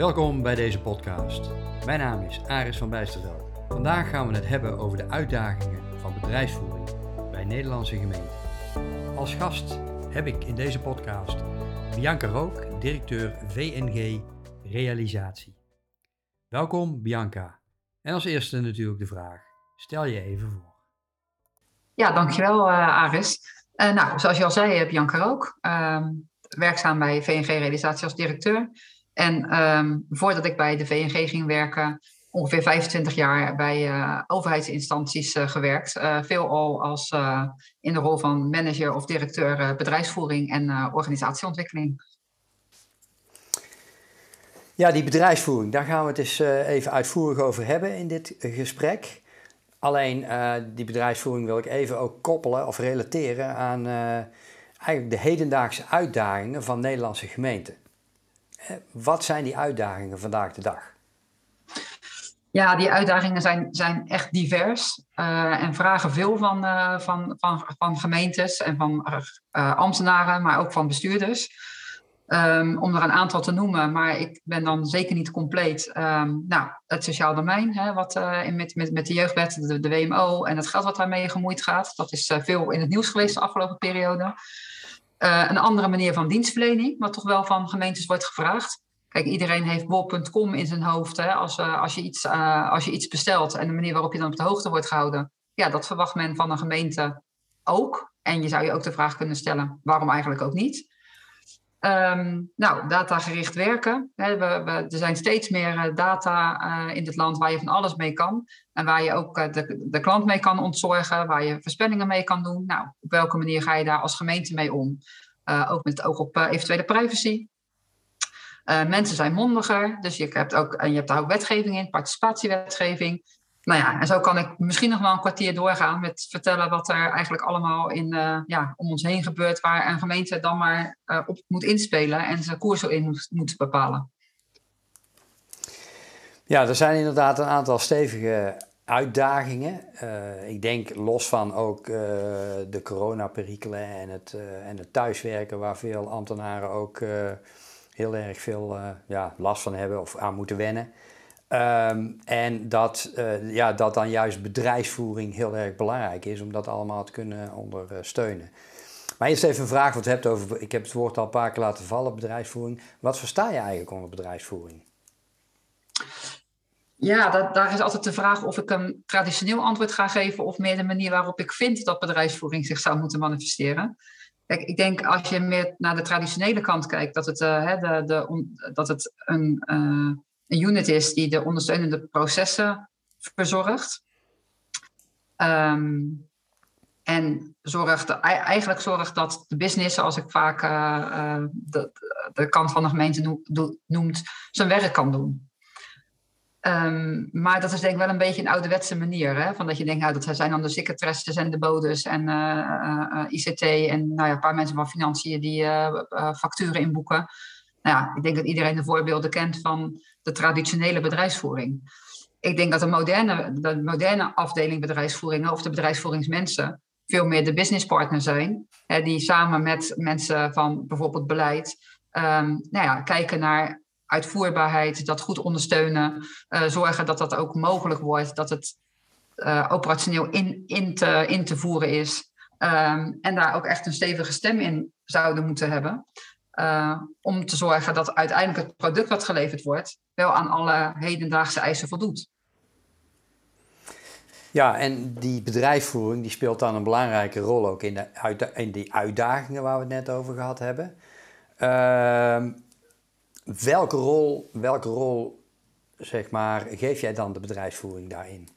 Welkom bij deze podcast. Mijn naam is Aris van Bijsterveld. Vandaag gaan we het hebben over de uitdagingen van bedrijfsvoering bij Nederlandse gemeenten. Als gast heb ik in deze podcast Bianca Rook, directeur VNG Realisatie. Welkom Bianca. En als eerste natuurlijk de vraag, stel je even voor. Ja, dankjewel uh, Aris. Uh, nou, zoals je al zei, Bianca Rook, uh, werkzaam bij VNG Realisatie als directeur. En um, voordat ik bij de VNG ging werken, ongeveer 25 jaar bij uh, overheidsinstanties uh, gewerkt. Uh, veelal als in de rol van manager of directeur bedrijfsvoering en organisatieontwikkeling. Ja, die bedrijfsvoering, daar gaan we het eens even uitvoerig over hebben in dit gesprek. Alleen die bedrijfsvoering wil ik even ook koppelen of relateren aan eigenlijk de hedendaagse uitdagingen van Nederlandse gemeenten. Wat zijn die uitdagingen vandaag de dag? Ja, die uitdagingen zijn, zijn echt divers uh, en vragen veel van, uh, van, van, van gemeentes en van ambtenaren, maar ook van bestuurders. Um, om er een aantal te noemen, maar ik ben dan zeker niet compleet. Um, nou, het sociaal domein, hè, wat met, met, met de jeugdwet, de, de WMO en het geld wat daarmee gemoeid gaat. Dat is veel in het nieuws geweest de afgelopen periode. Uh, een andere manier van dienstverlening, wat toch wel van gemeentes wordt gevraagd. Kijk, iedereen heeft bol.com in zijn hoofd. Hè, als, uh, als, je iets, uh, als je iets bestelt en de manier waarop je dan op de hoogte wordt gehouden. Ja, dat verwacht men van een gemeente ook. En je zou je ook de vraag kunnen stellen, waarom eigenlijk ook niet? Um, nou, datagericht werken. We, er zijn steeds meer data uh, in dit land waar je van alles mee kan. En waar je ook uh, de, de klant mee kan ontzorgen, waar je voorspellingen mee kan doen. Nou, op welke manier ga je daar als gemeente mee om? Ook met het oog op eventuele privacy. mensen zijn mondiger, dus je hebt, ook, en je hebt daar ook wetgeving in, participatiewetgeving. Nou ja, en zo kan ik misschien nog wel een kwartier doorgaan met vertellen wat er eigenlijk allemaal in, uh, ja, om ons heen gebeurt, waar een gemeente dan maar uh, op moet inspelen en zijn koers in moet, bepalen. Ja, er zijn inderdaad een aantal stevige uitdagingen. Uh, ik denk los van ook de coronaperikelen en het, en het thuiswerken, waar veel ambtenaren ook heel erg veel ja, last van hebben of aan moeten wennen. Um, en dat, uh, ja, dat dan juist bedrijfsvoering heel erg belangrijk is om dat allemaal te kunnen ondersteunen. Maar eerst even een vraag wat je hebt over, ik heb het woord al een paar keer laten vallen, bedrijfsvoering. Wat versta je eigenlijk onder bedrijfsvoering? Ja, dat, daar is altijd de vraag of ik een traditioneel antwoord ga geven of meer de manier waarop ik vind dat bedrijfsvoering zich zou moeten manifesteren. Kijk, ik denk als je meer naar de traditionele kant kijkt, dat het, uh, de, de, dat het een, uh, een unit is die de ondersteunende processen verzorgt. Um, en zorgt, eigenlijk zorgt dat de business, zoals ik vaak uh, de, de, kant van de gemeente noemt, zijn werk kan doen. Um, maar dat is denk ik wel een beetje een ouderwetse manier. Hè? Van dat je denkt, nou, dat zijn dan de secretaresses en de bodes en uh, ICT en nou ja, een paar mensen van financiën die facturen inboeken. Nou ja, ik denk dat iedereen de voorbeelden kent van de traditionele bedrijfsvoering. Ik denk dat de moderne, de moderne afdeling bedrijfsvoeringen of de bedrijfsvoeringsmensen veel meer de businesspartner zijn, hè, die samen met mensen van bijvoorbeeld beleid um, nou ja, kijken naar uitvoerbaarheid, dat goed ondersteunen, uh, zorgen dat dat ook mogelijk wordt, dat het uh, operationeel in, in, te, in te voeren is. Um, en daar ook echt een stevige stem in zouden moeten hebben. Uh, om te zorgen dat uiteindelijk het product wat geleverd wordt wel aan alle hedendaagse eisen voldoet. Ja, en die bedrijfsvoering die speelt dan een belangrijke rol ook in, de, in die uitdagingen waar we het net over gehad hebben. Uh, welke, rol, welke rol zeg maar, geef jij dan de bedrijfsvoering daarin?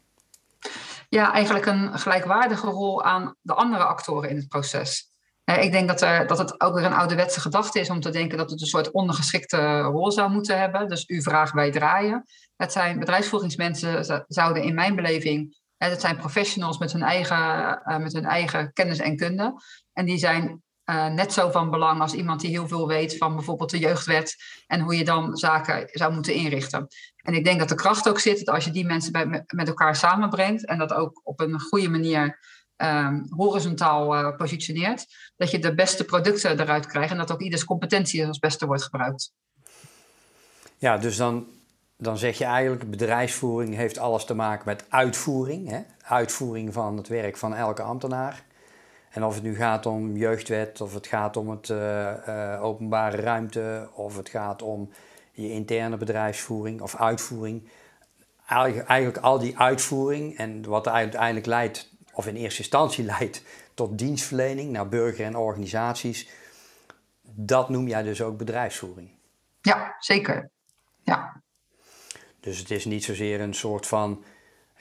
Ja, eigenlijk een gelijkwaardige rol aan de andere actoren in het proces. Ik denk dat, dat het ook weer een ouderwetse gedachte is om te denken dat het een soort ondergeschikte rol zou moeten hebben. Dus u vraagt wij draaien. Het zijn bedrijfsvoeringsmensen, zouden in mijn beleving, het zijn professionals met hun eigen, uh, met hun eigen kennis en kunde. En die zijn uh, net zo van belang als iemand die heel veel weet van bijvoorbeeld de jeugdwet en hoe je dan zaken zou moeten inrichten. En ik denk dat de kracht ook zit dat als je die mensen met elkaar samenbrengt en dat ook op een goede manier um, horizontaal uh, positioneert, dat je de beste producten eruit krijgt en dat ook ieders competentie als beste wordt gebruikt. Ja, dus dan, dan zeg je eigenlijk, bedrijfsvoering heeft alles te maken met uitvoering. Hè? Uitvoering van het werk van elke ambtenaar. En of het nu gaat om jeugdwet, of het gaat om het uh, openbare ruimte, of het gaat om je interne bedrijfsvoering of uitvoering. Eigenlijk al die uitvoering en wat uiteindelijk leidt, of in eerste instantie leidt, tot dienstverlening naar burger en organisaties, dat noem jij dus ook bedrijfsvoering. Ja, zeker. Ja. Dus het is niet zozeer een soort van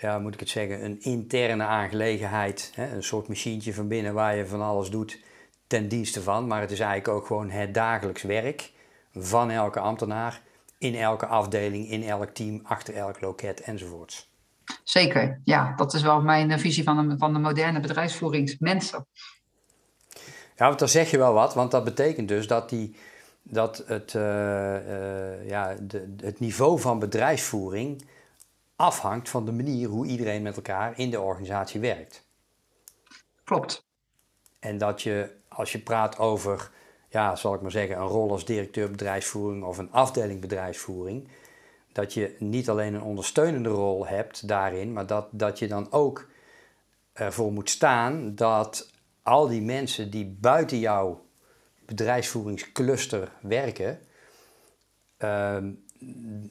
ja, moet ik het zeggen, een interne aangelegenheid. Hè? Een soort machientje van binnen waar je van alles doet ten dienste van. Maar het is eigenlijk ook gewoon het dagelijks werk van elke ambtenaar in elke afdeling, in elk team, achter elk loket enzovoorts. Zeker, ja, dat is wel mijn eh, visie van de, van de moderne bedrijfsvoeringsmensen. Ja, want dan zeg je wel wat, want dat betekent dus dat, die, dat het, uh, uh, ja, de, het niveau van bedrijfsvoering afhangt van de manier hoe iedereen met elkaar in de organisatie werkt. Klopt. En dat je, als je praat over, ja, zal ik maar zeggen, een rol als directeur bedrijfsvoering of een afdeling bedrijfsvoering, dat je niet alleen een ondersteunende rol hebt daarin, maar dat, dat je dan ook ervoor moet staan dat al die mensen die buiten jouw bedrijfsvoeringscluster werken, ehm,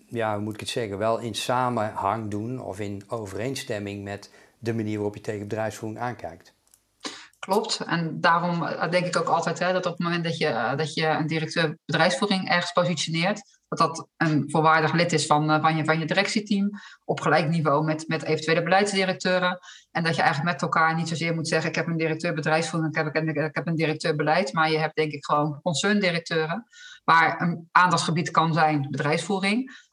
ja, moet ik het zeggen, wel in samenhang doen of in overeenstemming met de manier waarop je tegen bedrijfsvoering aankijkt. Klopt. En daarom eh, denk ik ook altijd hè, dat op het moment dat je, eh, dat je een directeur bedrijfsvoering ergens positioneert, dat dat een volwaardig lid is van, eh, van, je, van je directieteam op gelijk niveau met, met eventuele beleidsdirecteuren. En dat je eigenlijk met elkaar niet zozeer moet zeggen, ik heb een directeur bedrijfsvoering, ik heb, ik, ik heb een directeur beleid, maar je hebt denk ik gewoon concerndirecteuren waar een aandachtsgebied kan zijn bedrijfsvoering.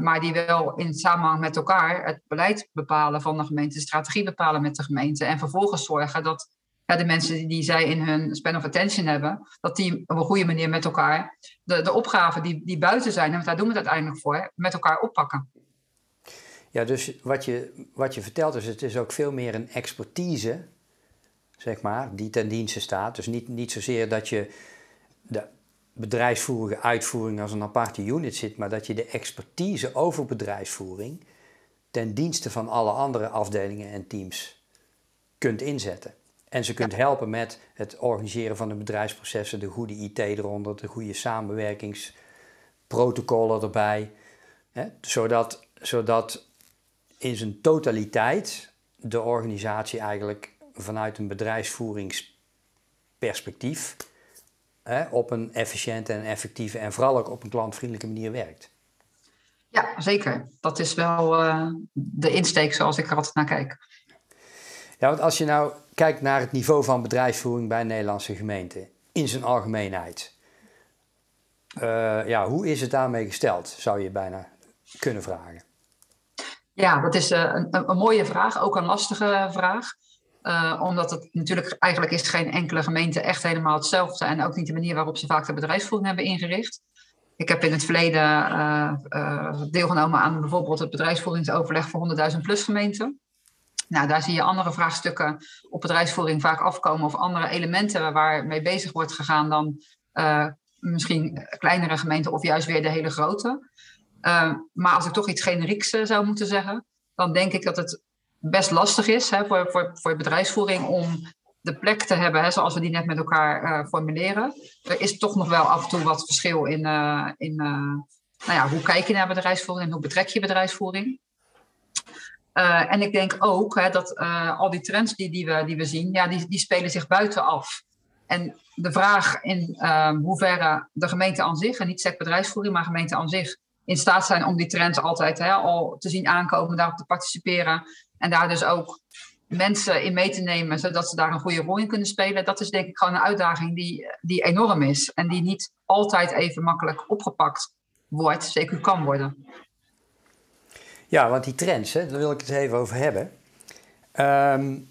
maar die wel in samenhang met elkaar het beleid bepalen van de gemeente, de strategie bepalen met de gemeente. En vervolgens zorgen dat ja, de mensen die zij in hun span of attention hebben, dat die op een goede manier met elkaar de, de opgaven die, die buiten zijn, en daar doen we het uiteindelijk voor, met elkaar oppakken. Ja, dus wat je, wat je vertelt is, het is ook veel meer een expertise, zeg maar, die ten dienste staat. Dus niet, niet zozeer dat je de bedrijfsvoerige uitvoering als een aparte unit zit, maar dat je de expertise over bedrijfsvoering ten dienste van alle andere afdelingen en teams kunt inzetten. En ze kunt helpen met het organiseren van de bedrijfsprocessen, de goede IT eronder, de goede samenwerkingsprotocollen erbij. Hè? Zodat, zodat in zijn totaliteit de organisatie eigenlijk vanuit een bedrijfsvoeringsperspectief hè, op een efficiënte en effectieve en vooral ook op een klantvriendelijke manier werkt. Ja, zeker. Dat is wel uh, de insteek zoals ik er altijd naar kijk. Ja, want als je nou kijkt naar het niveau van bedrijfsvoering bij Nederlandse gemeenten in zijn algemeenheid. Uh, ja, hoe is het daarmee gesteld, zou je bijna kunnen vragen. Ja, dat is uh, een, een, mooie vraag, ook een lastige vraag. Uh, omdat het natuurlijk eigenlijk is geen enkele gemeente echt helemaal hetzelfde. En ook niet de manier waarop ze vaak de bedrijfsvoering hebben ingericht. Ik heb in het verleden deelgenomen aan bijvoorbeeld het bedrijfsvoeringsoverleg voor 100.000 plus gemeenten. Nou, daar zie je andere vraagstukken op bedrijfsvoering vaak afkomen of andere elementen waar mee bezig wordt gegaan dan uh, misschien kleinere gemeenten of juist weer de hele grote. Uh, maar als ik toch iets generieks uh, zou moeten zeggen, dan denk ik dat het best lastig is hè, voor, voor, voor bedrijfsvoering om de plek te hebben, hè, zoals we die net met elkaar formuleren. Er is toch nog wel af en toe wat verschil in, in nou ja, hoe kijk je naar bedrijfsvoering en hoe betrek je bedrijfsvoering. Uh, en ik denk ook hè, dat uh, al die trends die, die, we, die we zien, ja, die, die spelen zich buitenaf. En de vraag in uh, hoeverre de gemeente aan zich, en niet SEC bedrijfsvoering, maar gemeente aan zich, in staat zijn om die trends altijd hè, al te zien aankomen, daarop te participeren. En daar dus ook mensen in mee te nemen, zodat ze daar een goede rol in kunnen spelen. Dat is denk ik gewoon een uitdaging die, die enorm is. En die niet altijd even makkelijk opgepakt wordt, zeker kan worden. Ja, want die trends, hè, daar wil ik het even over hebben. Um,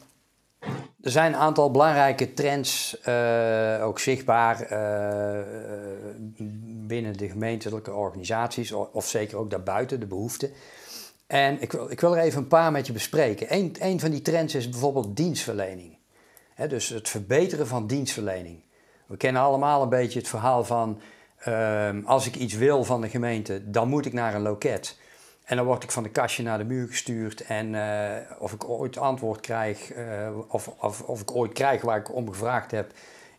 er zijn een aantal belangrijke trends uh, ook zichtbaar uh, binnen de gemeentelijke organisaties, of, of, zeker ook daarbuiten, de behoeften. En ik wil, ik wil er even een paar met je bespreken. Eén een van die trends is bijvoorbeeld dienstverlening. dus het verbeteren van dienstverlening. We kennen allemaal een beetje het verhaal van Ehm, als ik iets wil van de gemeente, dan moet ik naar een loket. En dan word ik van de kastje naar de muur gestuurd. En of ik ooit antwoord krijg, of, of, of ik ooit krijg waar ik om gevraagd heb,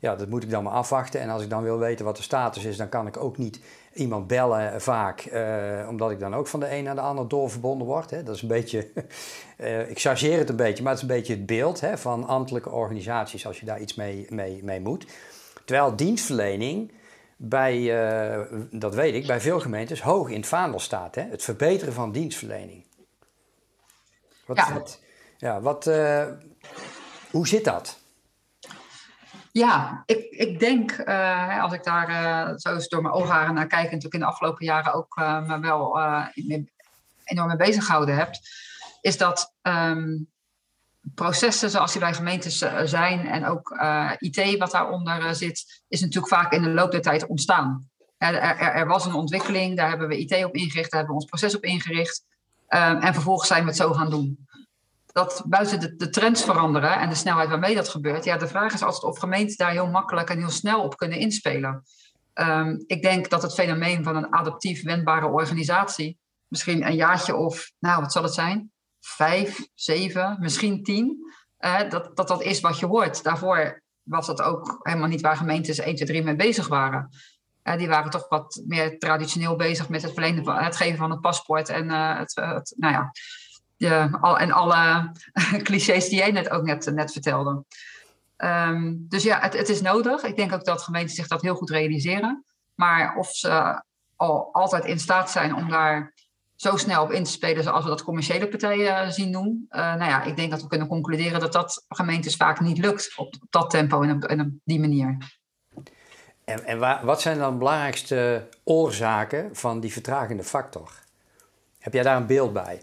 ja, dat moet ik dan maar afwachten. En als ik dan wil weten wat de status is, dan kan ik ook niet iemand bellen vaak, uh, omdat ik dan ook van de een naar de ander doorverbonden word. Hè. Dat is een beetje, ik chargeer het een beetje, maar het is een beetje het beeld hè, van ambtelijke organisaties als je daar iets mee, mee moet. Terwijl dienstverlening bij, uh, dat weet ik, bij veel gemeentes hoog in het vaandel staat. Hè. Het verbeteren van dienstverlening. Wat, ja. Wat, ja, wat, hoe zit dat? Ja, ik, ik denk, uh, als ik daar uh, zo eens door mijn oogharen naar kijk, en natuurlijk in de afgelopen jaren ook me wel enorm mee bezig gehouden heb, is dat um, processen zoals die bij gemeentes zijn en ook IT wat daaronder zit, is natuurlijk vaak in de loop der tijd ontstaan. Er, er, was een ontwikkeling, daar hebben we IT op ingericht, daar hebben we ons proces op ingericht. Um, en vervolgens zijn we het zo gaan doen dat buiten de, trends veranderen en de snelheid waarmee dat gebeurt, ja, de vraag is altijd of gemeenten daar heel makkelijk en heel snel op kunnen inspelen. Um, ik denk dat het fenomeen van een adaptief wendbare organisatie misschien een jaartje of, nou, wat zal het zijn? Vijf, zeven, misschien tien. Uh, dat, dat dat is wat je hoort. Daarvoor was dat ook helemaal niet waar gemeentes 1, 2, 3 mee bezig waren. Uh, die waren toch wat meer traditioneel bezig met het, verlenen, het geven van het paspoort en uh, het, nou ja, ja, al, en alle clichés die jij net ook net, net vertelde. Um, dus ja, het, het, is nodig. Ik denk ook dat gemeenten zich dat heel goed realiseren. Maar of ze al altijd in staat zijn om daar zo snel op in te spelen zoals we dat commerciële partijen zien doen. Uh, nou ja, ik denk dat we kunnen concluderen dat dat gemeentes vaak niet lukt op, dat tempo en op, en op die manier. En, en waar, wat zijn dan de belangrijkste oorzaken van die vertragende factor? Heb jij daar een beeld bij?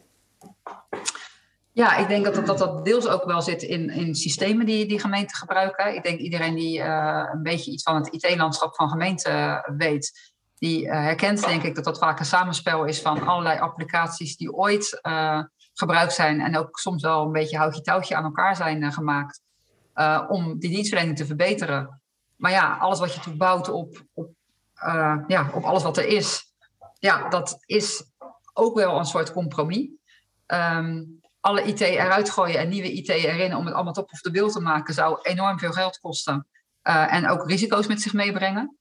Ja, ik denk dat dat, dat, deels ook wel zit in, in systemen die, die gemeenten gebruiken. Ik denk iedereen die uh, een beetje iets van het IT-landschap van gemeenten weet, die uh, herkent denk ik dat dat vaak een samenspel is van allerlei applicaties die ooit uh, gebruikt zijn en ook soms wel een beetje houtje-touwtje aan elkaar zijn gemaakt om die dienstverlening te verbeteren. Maar ja, alles wat je toebouwt op, op, ja, op alles wat er is, ja, dat is ook wel een soort compromis. Um, alle IT eruit gooien en nieuwe IT erin om het allemaal top of de beeld te maken, zou enorm veel geld kosten. En ook risico's met zich meebrengen.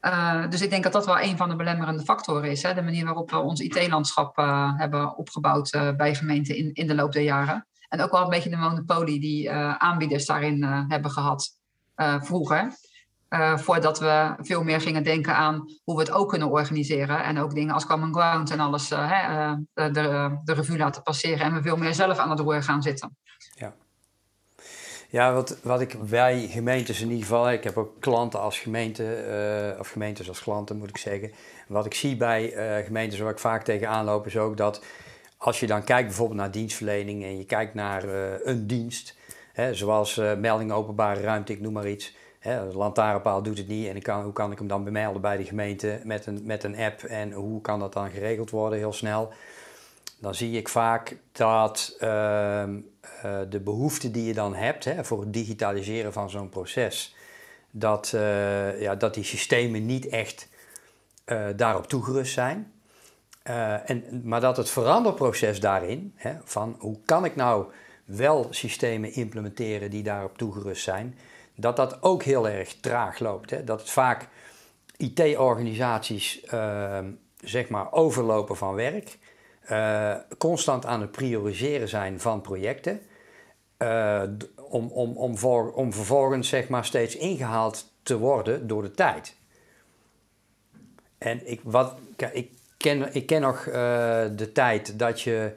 Uh, dus ik denk dat dat wel een van de belemmerende factoren is. Hè? De manier waarop we ons IT-landschap uh, hebben opgebouwd bij gemeenten in, in de loop der jaren. En ook wel een beetje de monopolie die aanbieders daarin hebben gehad vroeger. Voordat we veel meer gingen denken aan hoe we het ook kunnen organiseren. En ook dingen als common ground en alles de, de revue laten passeren. En we veel meer zelf aan het roer gaan zitten. Ja, wat, wat ik bij gemeentes in ieder geval, ik heb ook klanten als gemeente, of gemeentes als klanten moet ik zeggen. Wat ik zie bij gemeentes waar ik vaak tegenaan loop is ook dat als je dan kijkt bijvoorbeeld naar dienstverlening en je kijkt naar een dienst, hè, zoals melding openbare ruimte, ik noem maar iets Hè, lantaarnpaal doet het niet en kan, hoe kan ik hem dan bemelden bij de gemeente met een, met een app en hoe kan dat dan geregeld worden heel snel? Dan zie ik vaak dat uh, de behoefte die je dan hebt hè, voor het digitaliseren van zo'n proces, dat, uh, ja, dat die systemen niet echt eh, daarop toegerust zijn. en, maar dat het veranderproces daarin, hè, van hoe kan ik nou wel systemen implementeren die daarop toegerust zijn, dat dat ook heel erg traag loopt. Hè? Dat het vaak IT-organisaties uh, zeg maar overlopen van werk, uh, constant aan het prioriseren zijn van projecten, uh, om, om, om, voor, om vervolgens zeg maar steeds ingehaald te worden door de tijd. En ik, wat, ik, ken, ik ken nog de tijd dat je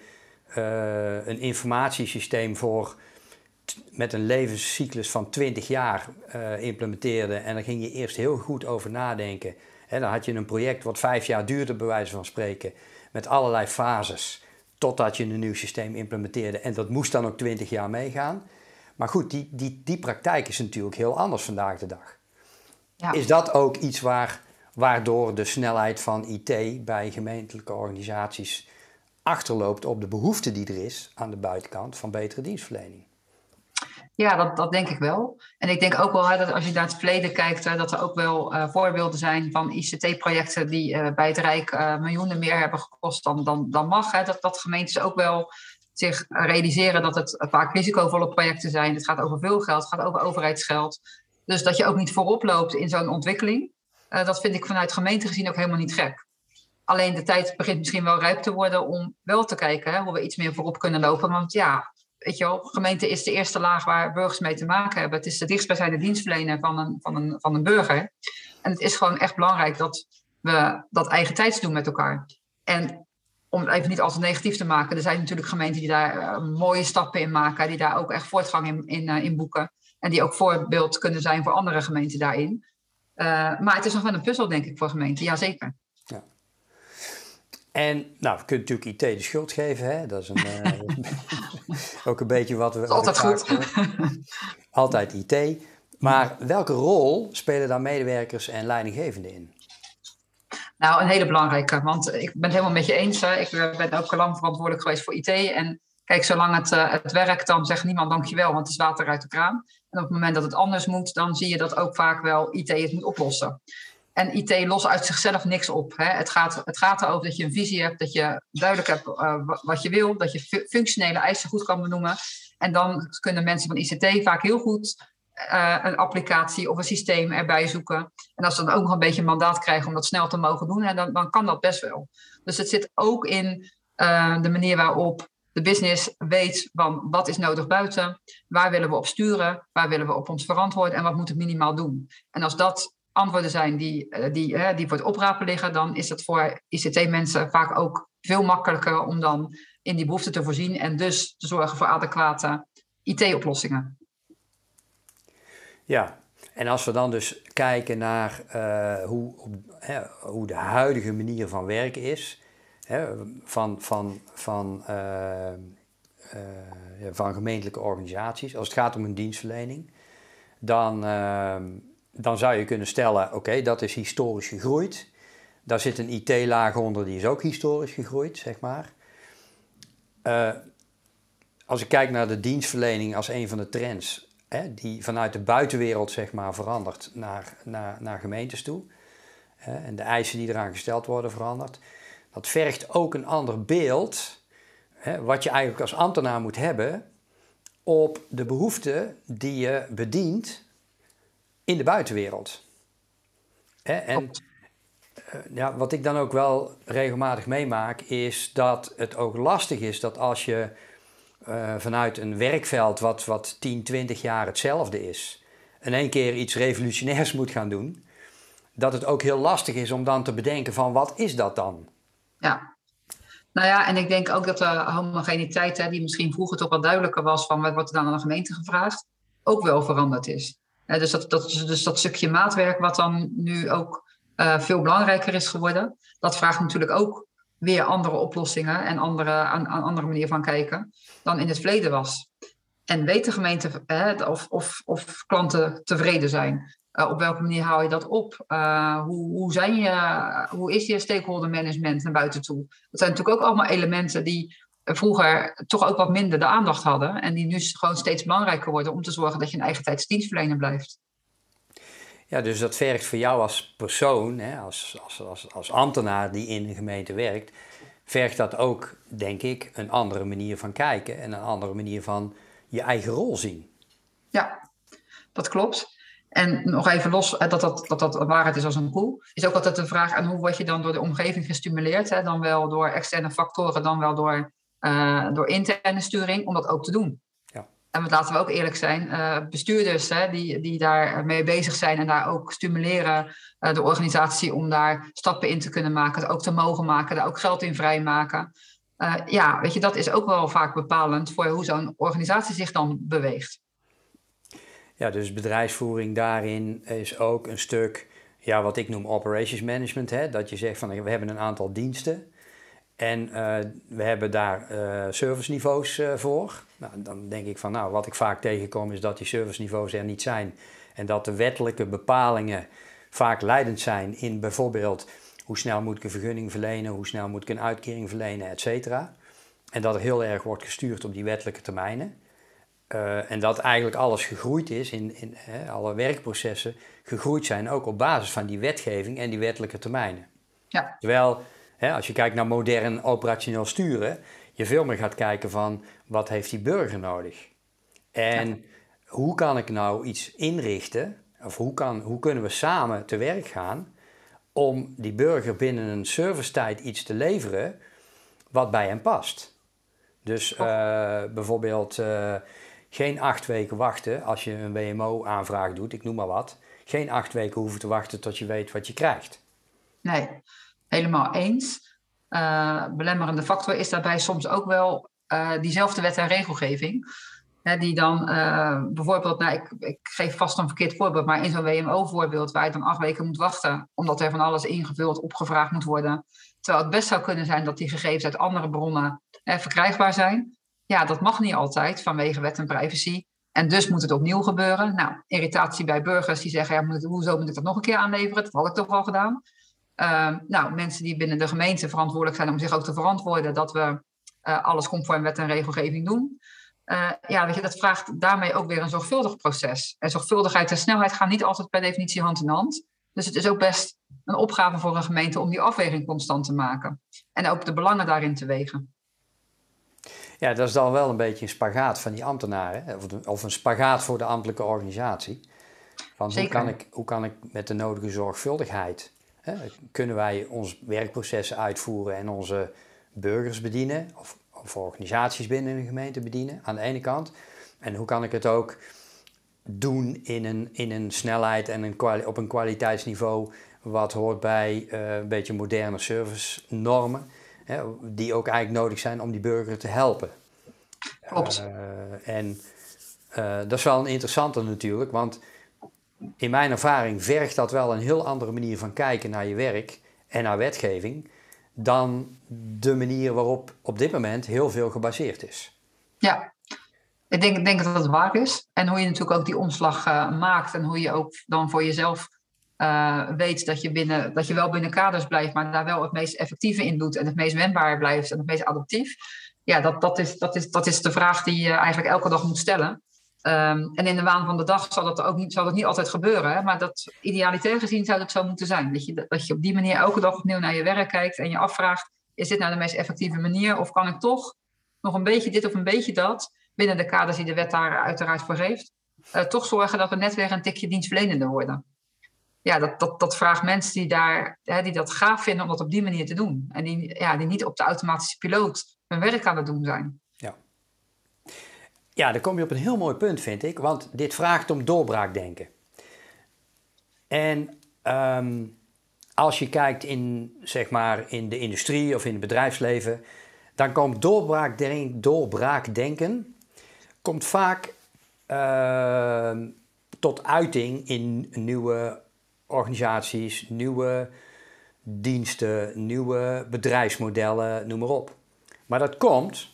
een informatiesysteem voor met een levenscyclus van 20 jaar implementeerde. En daar ging je eerst heel goed over nadenken. He, dan had je een project wat vijf jaar duurde, bij wijze van spreken, met allerlei fases, totdat je een nieuw systeem implementeerde. En dat moest dan ook 20 jaar meegaan. Maar goed, die, die, die praktijk is natuurlijk heel anders vandaag de dag. Ja. Is dat ook iets waar, waardoor de snelheid van IT bij gemeentelijke organisaties achterloopt op de behoefte die er is aan de buitenkant van betere dienstverlening? Ja, dat, dat denk ik wel. En ik denk ook wel dat als je naar het verleden kijkt, hè, dat er ook wel uh, voorbeelden zijn van ICT-projecten die uh, bij het Rijk uh, miljoenen meer hebben gekost dan, dan, dan mag. Hè. Dat, dat gemeentes ook wel zich realiseren dat het vaak risicovolle projecten zijn. Het gaat over veel geld, het gaat over overheidsgeld. Dus dat je ook niet voorop loopt in zo'n ontwikkeling. dat vind ik vanuit gemeente gezien ook helemaal niet gek. Alleen de tijd begint misschien wel rijp te worden om wel te kijken hè, hoe we iets meer voorop kunnen lopen. Want ja, weet je wel, gemeente is de eerste laag waar burgers mee te maken hebben. Het is de dichtstbijzijnde dienstverlener van een, van, een, van een burger. En het is gewoon echt belangrijk dat we dat eigen tijds doen met elkaar. En om het even niet altijd negatief te maken, er zijn natuurlijk gemeenten die daar uh, mooie stappen in maken, die daar ook echt voortgang in, in, uh, in boeken. En die ook voorbeeld kunnen zijn voor andere gemeenten daarin. Uh, maar het is nog wel een puzzel, denk ik, voor gemeenten, jazeker. Ja. En nou, we kunnen natuurlijk IT de schuld geven. Hè? Dat is een, ook een beetje wat we. Altijd goed. altijd IT. Maar welke rol spelen daar medewerkers en leidinggevenden in? Nou, een hele belangrijke. Want ik ben het helemaal met je eens. Hè. Ik ben ook lang verantwoordelijk geweest voor IT. En kijk, zolang het, uh, het werkt, dan zegt niemand dankjewel, want het is water uit de kraan. En op het moment dat het anders moet, dan zie je dat ook vaak wel IT het moet oplossen. En IT lost uit zichzelf niks op. Hè. Het, gaat, het gaat erover dat je een visie hebt, dat je duidelijk hebt uh, wat je wil, dat je functionele eisen goed kan benoemen. En dan kunnen mensen van ICT vaak heel goed uh, een applicatie of een systeem erbij zoeken. En als ze dan ook nog een beetje een mandaat krijgen om dat snel te mogen doen, hè, dan, dan kan dat best wel. Dus het zit ook in uh, de manier waarop de business weet van wat is nodig buiten, waar willen we op sturen, waar willen we op ons verantwoorden en wat moet het minimaal doen. En als dat antwoorden zijn die, eh, die, hè, die voor het oprapen liggen, dan is het voor ICT-mensen vaak ook veel makkelijker om dan in die behoefte te voorzien en dus te zorgen voor adequate IT-oplossingen. Ja, en als we dan dus kijken naar uh, hoe, hoe de huidige manier van werken is, van, van, van, van gemeentelijke organisaties, als het gaat om een dienstverlening, dan ehm, dan zou je kunnen stellen, oké, dat is historisch gegroeid. Daar zit een IT-laag onder, die is ook historisch gegroeid, zeg maar. Uh, als ik kijk naar de dienstverlening als een van de trends, hè, die vanuit de buitenwereld zeg maar, verandert naar, naar, naar gemeentes toe. Hè, en de eisen die eraan gesteld worden veranderd. Dat vergt ook een ander beeld, hè, wat je eigenlijk als ambtenaar moet hebben op de behoeften die je bedient in de buitenwereld. Hè? En uh, ja, wat ik dan ook wel regelmatig meemaak, is dat het ook lastig is dat als je uh, vanuit een werkveld wat, wat 10, 20 jaar hetzelfde is, in één keer iets revolutionairs moet gaan doen, dat het ook heel lastig is om dan te bedenken van wat is dat dan? Ja, nou ja, en ik denk ook dat de homogeniteit, hè, die misschien vroeger toch wat duidelijker was van wat wordt er dan aan de gemeente gevraagd, ook wel veranderd is dus, dat, dat, dus dat stukje maatwerk, wat dan nu ook uh, veel belangrijker is geworden, dat vraagt natuurlijk ook weer andere oplossingen en andere, aan, aan andere manier van kijken dan in het verleden was. En weet de gemeente of, of, of klanten tevreden zijn? Uh, op welke manier hou je dat op? Uh, hoe, hoe, zijn je, hoe is je stakeholder management naar buiten toe? Dat zijn natuurlijk ook allemaal elementen die vroeger toch ook wat minder de aandacht hadden. En die nu gewoon steeds belangrijker worden om te zorgen dat je een eigen tijdsdienstverlener blijft. Ja, dus dat vergt voor jou als persoon, hè, als, als, als, als ambtenaar die in een gemeente werkt, vergt dat ook, denk ik, een andere manier van kijken en een andere manier van je eigen rol zien. Ja, dat klopt. En nog even los, dat dat, dat, dat waarheid is als een koe, is ook altijd de vraag aan hoe word je dan door de omgeving gestimuleerd. Hè? Dan wel door externe factoren, dan wel door uh, door interne sturing, om dat ook te doen. Ja. En laten we ook eerlijk zijn, uh, bestuurders hè, die, die daar mee bezig zijn en daar ook stimuleren uh, de organisatie om daar stappen in te kunnen maken, ook te mogen maken, daar ook geld in vrijmaken. ja, weet je, dat is ook wel vaak bepalend voor hoe zo'n organisatie zich dan beweegt. Ja, dus bedrijfsvoering daarin is ook een stuk, ja, wat ik noem operations management. Hè? Dat je zegt van we hebben een aantal diensten. En uh, we hebben daar uh, serviceniveaus uh, voor. Nou, dan denk ik van, nou, wat ik vaak tegenkom is dat die serviceniveaus er niet zijn. En dat de wettelijke bepalingen vaak leidend zijn in bijvoorbeeld hoe snel moet ik een vergunning verlenen, hoe snel moet ik een uitkering verlenen, et cetera. En dat er heel erg wordt gestuurd op die wettelijke termijnen. en dat eigenlijk alles gegroeid is, in, in alle werkprocessen gegroeid zijn, ook op basis van die wetgeving en die wettelijke termijnen. Ja. Terwijl, hè, als je kijkt naar modern operationeel sturen, je veel meer gaat kijken van wat heeft die burger nodig? En hoe kan ik nou iets inrichten, of hoe, kan, hoe kunnen we samen te werk gaan om die burger binnen een servicetijd iets te leveren wat bij hem past? Dus uh, bijvoorbeeld uh, geen acht weken wachten als je een WMO-aanvraag doet, ik noem maar wat. Geen acht weken hoeven te wachten tot je weet wat je krijgt. Nee, helemaal eens. Uh, belemmerende factor is daarbij soms ook wel diezelfde wet en regelgeving die dan uh, bijvoorbeeld, nou, ik, ik, geef vast een verkeerd voorbeeld, maar in zo'n WMO-voorbeeld waar je dan acht weken moet wachten, omdat er van alles ingevuld, opgevraagd moet worden. Terwijl het best zou kunnen zijn dat die gegevens uit andere bronnen verkrijgbaar zijn. Ja, dat mag niet altijd vanwege wet en privacy. En dus moet het opnieuw gebeuren. Nou, irritatie bij burgers die zeggen, ja, moet, hoezo moet ik dat nog een keer aanleveren? Dat had ik toch al gedaan. Uh, nou, mensen die binnen de gemeente verantwoordelijk zijn om zich ook te verantwoorden dat we uh, alles conform wet en regelgeving doen. Uh, ja, weet je, dat vraagt daarmee ook weer een zorgvuldig proces. En zorgvuldigheid en snelheid gaan niet altijd per definitie hand in hand. Dus het is ook best een opgave voor een gemeente om die afweging constant te maken. En ook de belangen daarin te wegen. Ja, dat is dan wel een beetje een spagaat van die ambtenaren. Of een spagaat voor de ambtelijke organisatie. Van hoe, kan ik, hoe kan ik met de nodige zorgvuldigheid... Hè, kunnen wij ons werkprocessen uitvoeren en onze burgers bedienen... of of organisaties binnen een gemeente bedienen aan de ene kant. En hoe kan ik het ook doen in een, in een snelheid en een op een kwaliteitsniveau wat hoort bij uh, een beetje moderne service normen, hè, die ook eigenlijk nodig zijn om die burger te helpen. Klopt. Uh, en uh, dat is wel een interessante natuurlijk, want in mijn ervaring vergt dat wel een heel andere manier van kijken naar je werk en naar wetgeving dan de manier waarop op dit moment heel veel gebaseerd is. Ja, ik denk, denk dat dat waar is. En hoe je natuurlijk ook die omslag uh, maakt en hoe je ook dan voor jezelf uh, weet dat je, binnen, dat je wel binnen kaders blijft, maar daar wel het meest effectieve in doet en het meest wendbaar blijft en het meest adaptief. Ja, dat, dat, is, dat, is, dat is de vraag die je eigenlijk elke dag moet stellen. Um, en in de waan van de dag zal dat ook niet, zal dat niet altijd gebeuren. Hè? Maar dat, idealitair gezien zou dat zo moeten zijn. Dat je, dat je op die manier elke dag opnieuw naar je werk kijkt en je afvraagt: is dit nou de meest effectieve manier? Of kan ik toch nog een beetje dit of een beetje dat, binnen de kaders die de wet daar uiteraard voor geeft, uh, toch zorgen dat we net weer een tikje dienstverlenender worden? Ja, dat, dat, dat vraagt mensen die, daar, hè, die dat gaaf vinden om dat op die manier te doen. En die, ja, die niet op de automatische piloot hun werk aan het doen zijn. Ja, dan kom je op een heel mooi punt, vind ik. Want dit vraagt om doorbraakdenken. En ehm, als je kijkt in, zeg maar, in de industrie of in het bedrijfsleven, dan komt doorbraakdenken, doorbraakdenken komt vaak ehm, tot uiting in nieuwe organisaties, nieuwe diensten, nieuwe bedrijfsmodellen, noem maar op. Maar dat komt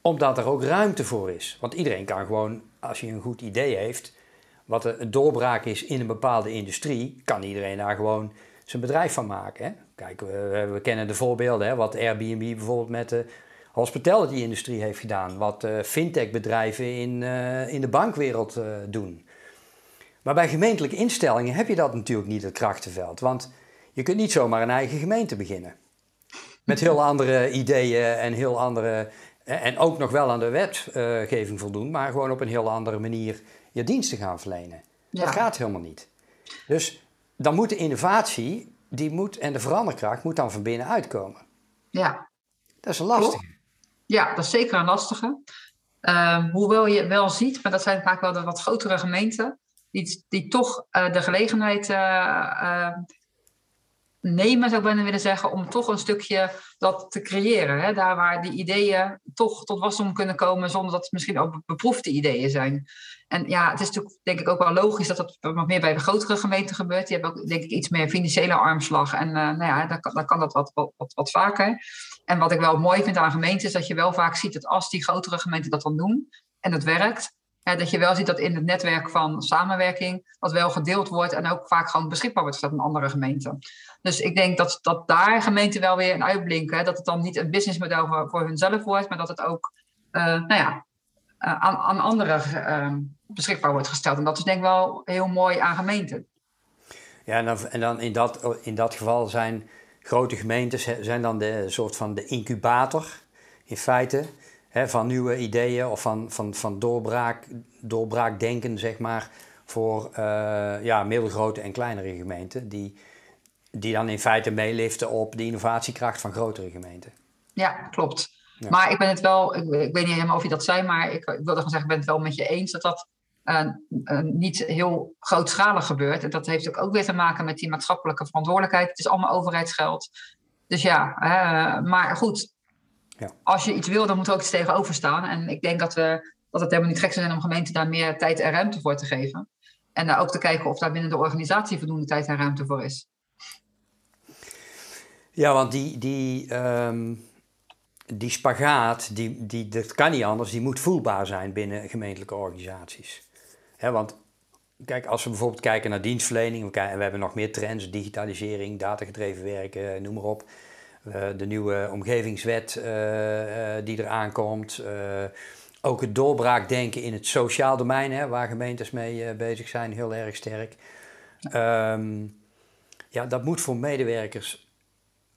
omdat er ook ruimte voor is. Want iedereen kan gewoon, als je een goed idee heeft, wat een doorbraak is in een bepaalde industrie, kan iedereen daar gewoon zijn bedrijf van maken. Kijk, we, we, kennen de voorbeelden, hè, wat Airbnb bijvoorbeeld met de hospitality-industrie heeft gedaan, wat uh, fintech-bedrijven in, uh, in de bankwereld uh, doen. Maar bij gemeentelijke instellingen heb je dat natuurlijk niet, het krachtenveld. Want je kunt niet zomaar een eigen gemeente beginnen. Met heel andere ideeën en heel andere en ook nog wel aan de wetgeving voldoen, maar gewoon op een heel andere manier je diensten gaan verlenen. Dat gaat helemaal niet. Dus dan moet de innovatie die moet, en de veranderkracht moet dan van binnen uitkomen. Ja. Dat is een lastige. Ja, dat is zeker een lastige. Uh, hoewel je wel ziet, maar dat zijn vaak wel de wat grotere gemeenten, die, die toch uh, de gelegenheid uh, nemen, zou ik bijna willen zeggen, om toch een stukje dat te creëren. Hè? Daar waar die ideeën toch tot wasdom kunnen komen, zonder dat het misschien ook beproefde ideeën zijn. En ja, het is natuurlijk denk ik ook wel logisch dat dat wat meer bij de grotere gemeenten gebeurt. Die hebben ook denk ik iets meer financiële armslag. En uh, nou ja, dan, dan kan dat wat, wat, wat, wat vaker. En wat ik wel mooi vind aan gemeenten is dat je wel vaak ziet dat als die grotere gemeenten dat dan doen en het werkt, dat je wel ziet dat in het netwerk van samenwerking dat wel gedeeld wordt en ook vaak gewoon beschikbaar wordt voor een andere gemeente. Dus ik denk dat, dat daar gemeenten wel weer in uitblinken. Dat het dan niet een businessmodel voor, voor hunzelf wordt, maar dat het ook uh, nou ja, aan, aan anderen ehm, beschikbaar wordt gesteld. En dat is denk ik wel heel mooi aan gemeenten. Ja, en dan, en dan in, dat, in dat geval zijn grote gemeentes zijn dan de soort van de incubator in feite hè, van nieuwe ideeën of van, van, van doorbraak, doorbraakdenken, zeg maar, voor uh, ja, middelgrote en kleinere gemeenten, die, die dan in feite meeliften op de innovatiekracht van grotere gemeenten. Ja, klopt. Maar ik ben het wel, ik, ik, weet niet helemaal of je dat zei, maar ik, ik wilde gewoon zeggen, ik ben het wel met je eens dat dat uh, uh, niet heel grootschalig gebeurt. En dat heeft ook, ook weer te maken met die maatschappelijke verantwoordelijkheid. Het is allemaal overheidsgeld. Dus ja, maar goed, ja. als je iets wil, dan moet er ook iets tegenover staan. En ik denk dat, we, dat het helemaal niet gek zou zijn om gemeenten daar meer tijd en ruimte voor te geven. En daar ook te kijken of daar binnen de organisatie voldoende tijd en ruimte voor is. Ja, want die, die, um, die spagaat, die, die, dat kan niet anders, die moet voelbaar zijn binnen gemeentelijke organisaties. want kijk, als we bijvoorbeeld kijken naar dienstverlening, we, kijken, we hebben nog meer trends, digitalisering, datagedreven werken, noem maar op. Uh, de nieuwe omgevingswet uh, uh, die eraan komt. ook het doorbraakdenken in het sociaal domein, hè, waar gemeentes mee bezig zijn, heel erg sterk. Um, ja, dat moet voor medewerkers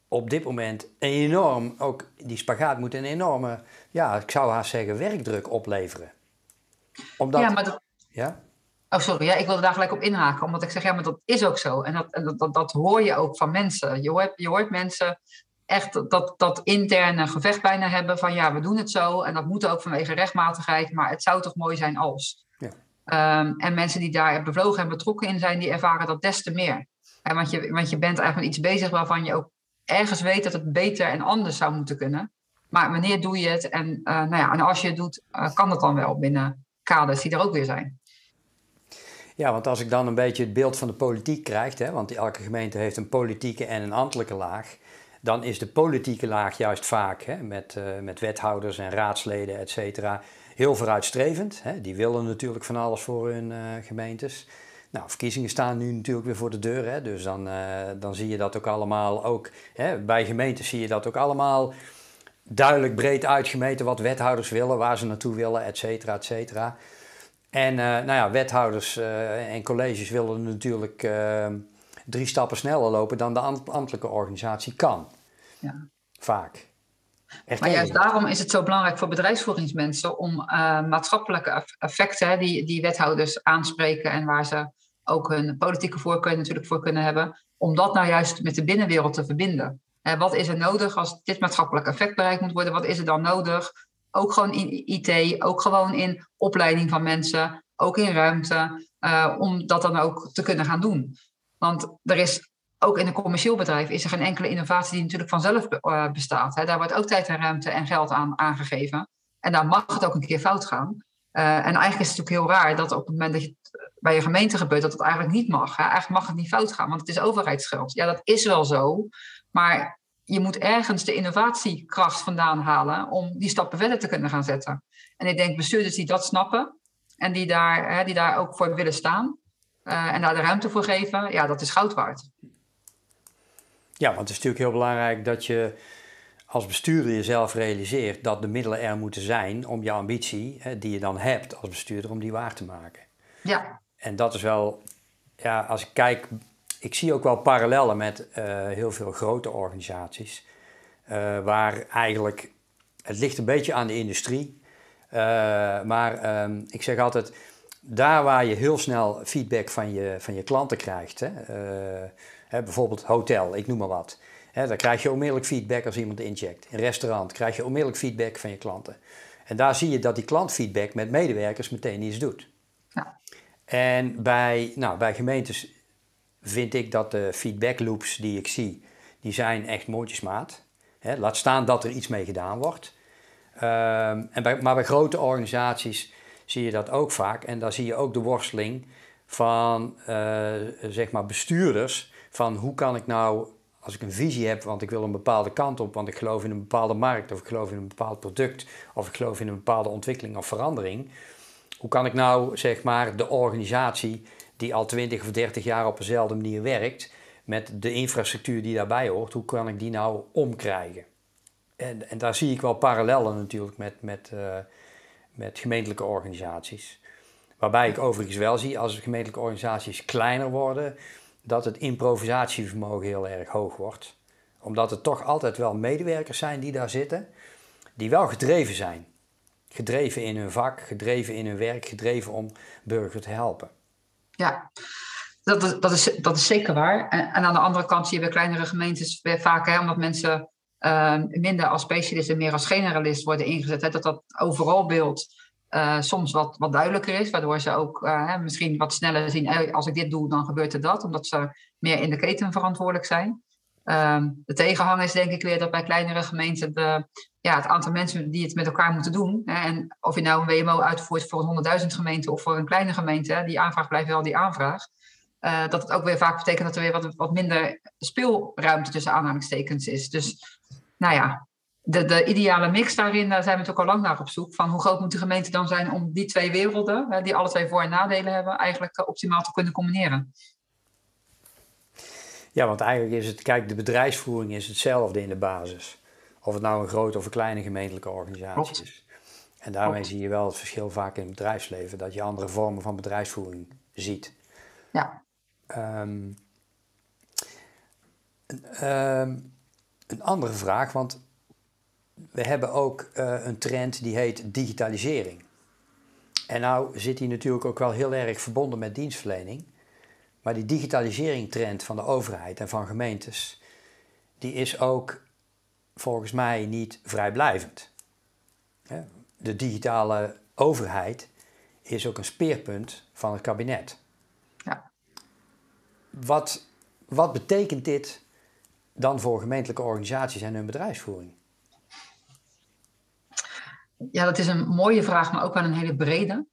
op dit moment enorm, ook die spagaat moet een enorme, ja, ik zou haast zeggen, werkdruk opleveren. Omdat, ja, maar dat... Ja? Oh, sorry, ja, ik wilde daar gelijk op inhaken, omdat ik zeg, ja, maar dat is ook zo. En dat, dat, dat, dat hoor je ook van mensen. Je hoort, je hoort mensen echt dat, dat interne gevecht bijna hebben van, ja, we doen het zo. En dat moet ook vanwege rechtmatigheid, maar het zou toch mooi zijn als. Ja. Um, en mensen die daar bevlogen en betrokken in zijn, die ervaren dat des te meer. En want, je, want je bent eigenlijk iets bezig waarvan je ook ergens weet dat het beter en anders zou moeten kunnen. Maar wanneer doe je het? En, uh, nou ja, en als je het doet, uh, kan dat dan wel binnen kaders die er ook weer zijn. Ja, want als ik dan een beetje het beeld van de politiek krijg, hè, want elke gemeente heeft een politieke en een ambtelijke laag, dan is de politieke laag juist vaak hè, met, uh, met wethouders en raadsleden, et cetera, heel vooruitstrevend. Hè. Die willen natuurlijk van alles voor hun gemeentes. Nou, verkiezingen staan nu natuurlijk weer voor de deur. Hè, dus dan, uh, dan zie je dat ook allemaal ook. Hè, bij gemeenten zie je dat ook allemaal duidelijk breed uitgemeten wat wethouders willen, waar ze naartoe willen, et cetera, et cetera. En nou ja, wethouders en colleges willen natuurlijk drie stappen sneller lopen dan de ambtelijke organisatie kan. Ja. Vaak. maar juist daarom is het zo belangrijk voor bedrijfsvoeringsmensen om maatschappelijke effecten die, die wethouders aanspreken en waar ze ook hun politieke voorkeur natuurlijk voor kunnen hebben, om dat nou juist met de binnenwereld te verbinden. wat is er nodig als dit maatschappelijk effect bereikt moet worden? Wat is er dan nodig? Ook gewoon in IT, ook gewoon in opleiding van mensen, ook in ruimte, uh, om dat dan ook te kunnen gaan doen. Want er is ook in een commercieel bedrijf is er geen enkele innovatie die natuurlijk vanzelf uh, bestaat. Daar wordt ook tijd en ruimte en geld aan aangegeven. En daar mag het ook een keer fout gaan. Uh, en eigenlijk is het natuurlijk heel raar dat op het moment dat je bij je gemeente gebeurt, dat het eigenlijk niet mag. Eigenlijk mag het niet fout gaan, want het is overheidsgeld. Ja, dat is wel zo. Maar je moet ergens de innovatiekracht vandaan halen om die stappen verder te kunnen gaan zetten. En ik denk bestuurders die dat snappen en die daar, die daar ook voor willen staan uh, en daar de ruimte voor geven, ja, dat is goud waard. Ja, want het is natuurlijk heel belangrijk dat je als bestuurder jezelf realiseert dat de middelen er moeten zijn om je ambitie, hè, die je dan hebt als bestuurder, om die waar te maken. Ja. En dat is wel, ja, als ik kijk, ik zie ook wel parallellen met uh, heel veel grote organisaties, uh, waar eigenlijk, het ligt een beetje aan de industrie, uh, maar um, ik zeg altijd, daar waar je heel snel feedback van je, van je klanten krijgt, hè, hè, bijvoorbeeld hotel, ik noem maar wat, hè, dan krijg je onmiddellijk feedback als iemand incheckt. In restaurant krijg je onmiddellijk feedback van je klanten. En daar zie je dat die klantfeedback met medewerkers meteen iets doet. En bij, nou, bij gemeentes vind ik dat de feedback loops die ik zie, die zijn echt mondjesmaat. He, laat staan dat er iets mee gedaan wordt. Um, en bij, maar bij grote organisaties zie je dat ook vaak. En daar zie je ook de worsteling van uh, zeg maar bestuurders. Van hoe kan ik nou, als ik een visie heb, want ik wil een bepaalde kant op, want ik geloof in een bepaalde markt, of ik geloof in een bepaald product, of ik geloof in een bepaalde ontwikkeling of verandering hoe kan ik nou zeg maar de organisatie die al 20 of 30 jaar op dezelfde manier werkt, met de infrastructuur die daarbij hoort, hoe kan ik die nou omkrijgen? En, en daar zie ik wel parallellen natuurlijk met, met, uh, met gemeentelijke organisaties. Waarbij ik overigens wel zie, als gemeentelijke organisaties kleiner worden, dat het improvisatievermogen heel erg hoog wordt. Omdat er toch altijd wel medewerkers zijn die daar zitten, die wel gedreven zijn. Gedreven in hun vak, gedreven in hun werk, gedreven om burgers te helpen. Ja, dat is, dat is, dat is zeker waar. En, en aan de andere kant zie je bij kleinere gemeentes vaak, hè, omdat mensen uh, minder als specialist en meer als generalist worden ingezet, hè, dat dat overal beeld uh, soms wat, wat duidelijker is, waardoor ze ook uh, misschien wat sneller zien, als ik dit doe, dan gebeurt er dat, omdat ze meer in de keten verantwoordelijk zijn. Um, de tegenhanger is denk ik weer dat bij kleinere gemeenten de, ja, het aantal mensen die het met elkaar moeten doen, hè, en of je nou een WMO uitvoert voor een 100.000 gemeente of voor een kleine gemeente, die aanvraag blijft wel die aanvraag. Uh, dat het ook weer vaak betekent dat er weer wat, wat minder speelruimte tussen aanhalingstekens is. Dus nou ja, de, de ideale mix daarin, daar zijn we natuurlijk al lang naar op zoek. Van hoe groot moet de gemeente dan zijn om die twee werelden, die alle twee voor- en nadelen hebben, eigenlijk eh, optimaal te kunnen combineren? Ja, want eigenlijk is het, kijk, de bedrijfsvoering is hetzelfde in de basis. Of het nou een grote of een kleine gemeentelijke organisatie is. En daarmee zie je wel het verschil vaak in het bedrijfsleven, dat je andere vormen van bedrijfsvoering ziet. Ja. Um, um, een andere vraag, want we hebben ook uh, een trend die heet digitalisering. En nou zit die natuurlijk ook wel heel erg verbonden met dienstverlening. Maar die digitalisering trend van de overheid en van gemeentes, die is ook volgens mij niet vrijblijvend. De digitale overheid is ook een speerpunt van het kabinet. Ja. Wat, wat betekent dit dan voor gemeentelijke organisaties en hun bedrijfsvoering? Ja, dat is een mooie vraag, maar ook wel een hele brede.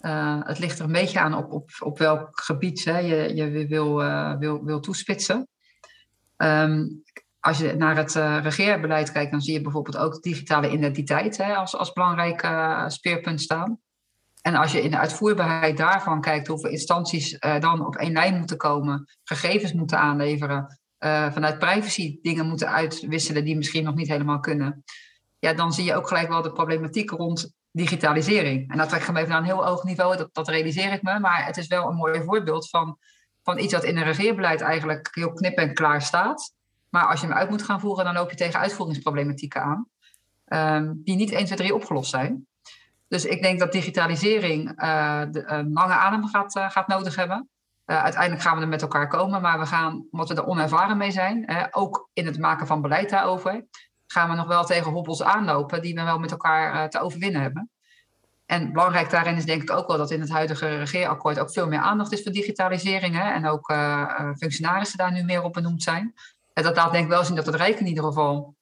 Uh, het ligt er een beetje aan op, op, op welk gebied hè, je, je wil, uh, wil, wil toespitsen. Um, als je naar het uh, regeerbeleid kijkt, dan zie je bijvoorbeeld ook digitale identiteit hè, als, als belangrijk speerpunt staan. En als je in de uitvoerbaarheid daarvan kijkt hoeveel instanties dan op één lijn moeten komen, gegevens moeten aanleveren, vanuit privacy dingen moeten uitwisselen die misschien nog niet helemaal kunnen ja, dan zie je ook gelijk wel de problematiek rond digitalisering. En dat trek ik hem even naar een heel hoog niveau, dat, dat realiseer ik me. Maar het is wel een mooi voorbeeld van, van iets wat in een regeerbeleid eigenlijk heel knip en klaar staat. Maar als je hem uit moet gaan voeren, dan loop je tegen uitvoeringsproblematieken aan. Um, die niet 1, 2, 3 opgelost zijn. Dus ik denk dat digitalisering uh, de, een lange adem gaat, gaat nodig hebben. Uh, uiteindelijk gaan we er met elkaar komen, maar we gaan, omdat we er onervaren mee zijn, ook in het maken van beleid daarover, gaan we nog wel tegen hobbels aanlopen die we wel met elkaar uh, te overwinnen hebben. En belangrijk daarin is denk ik ook wel dat in het huidige regeerakkoord ook veel meer aandacht is voor digitalisering. Hè, en ook functionarissen daar nu meer op benoemd zijn. En dat laat denk ik wel zien dat het Rijk in ieder geval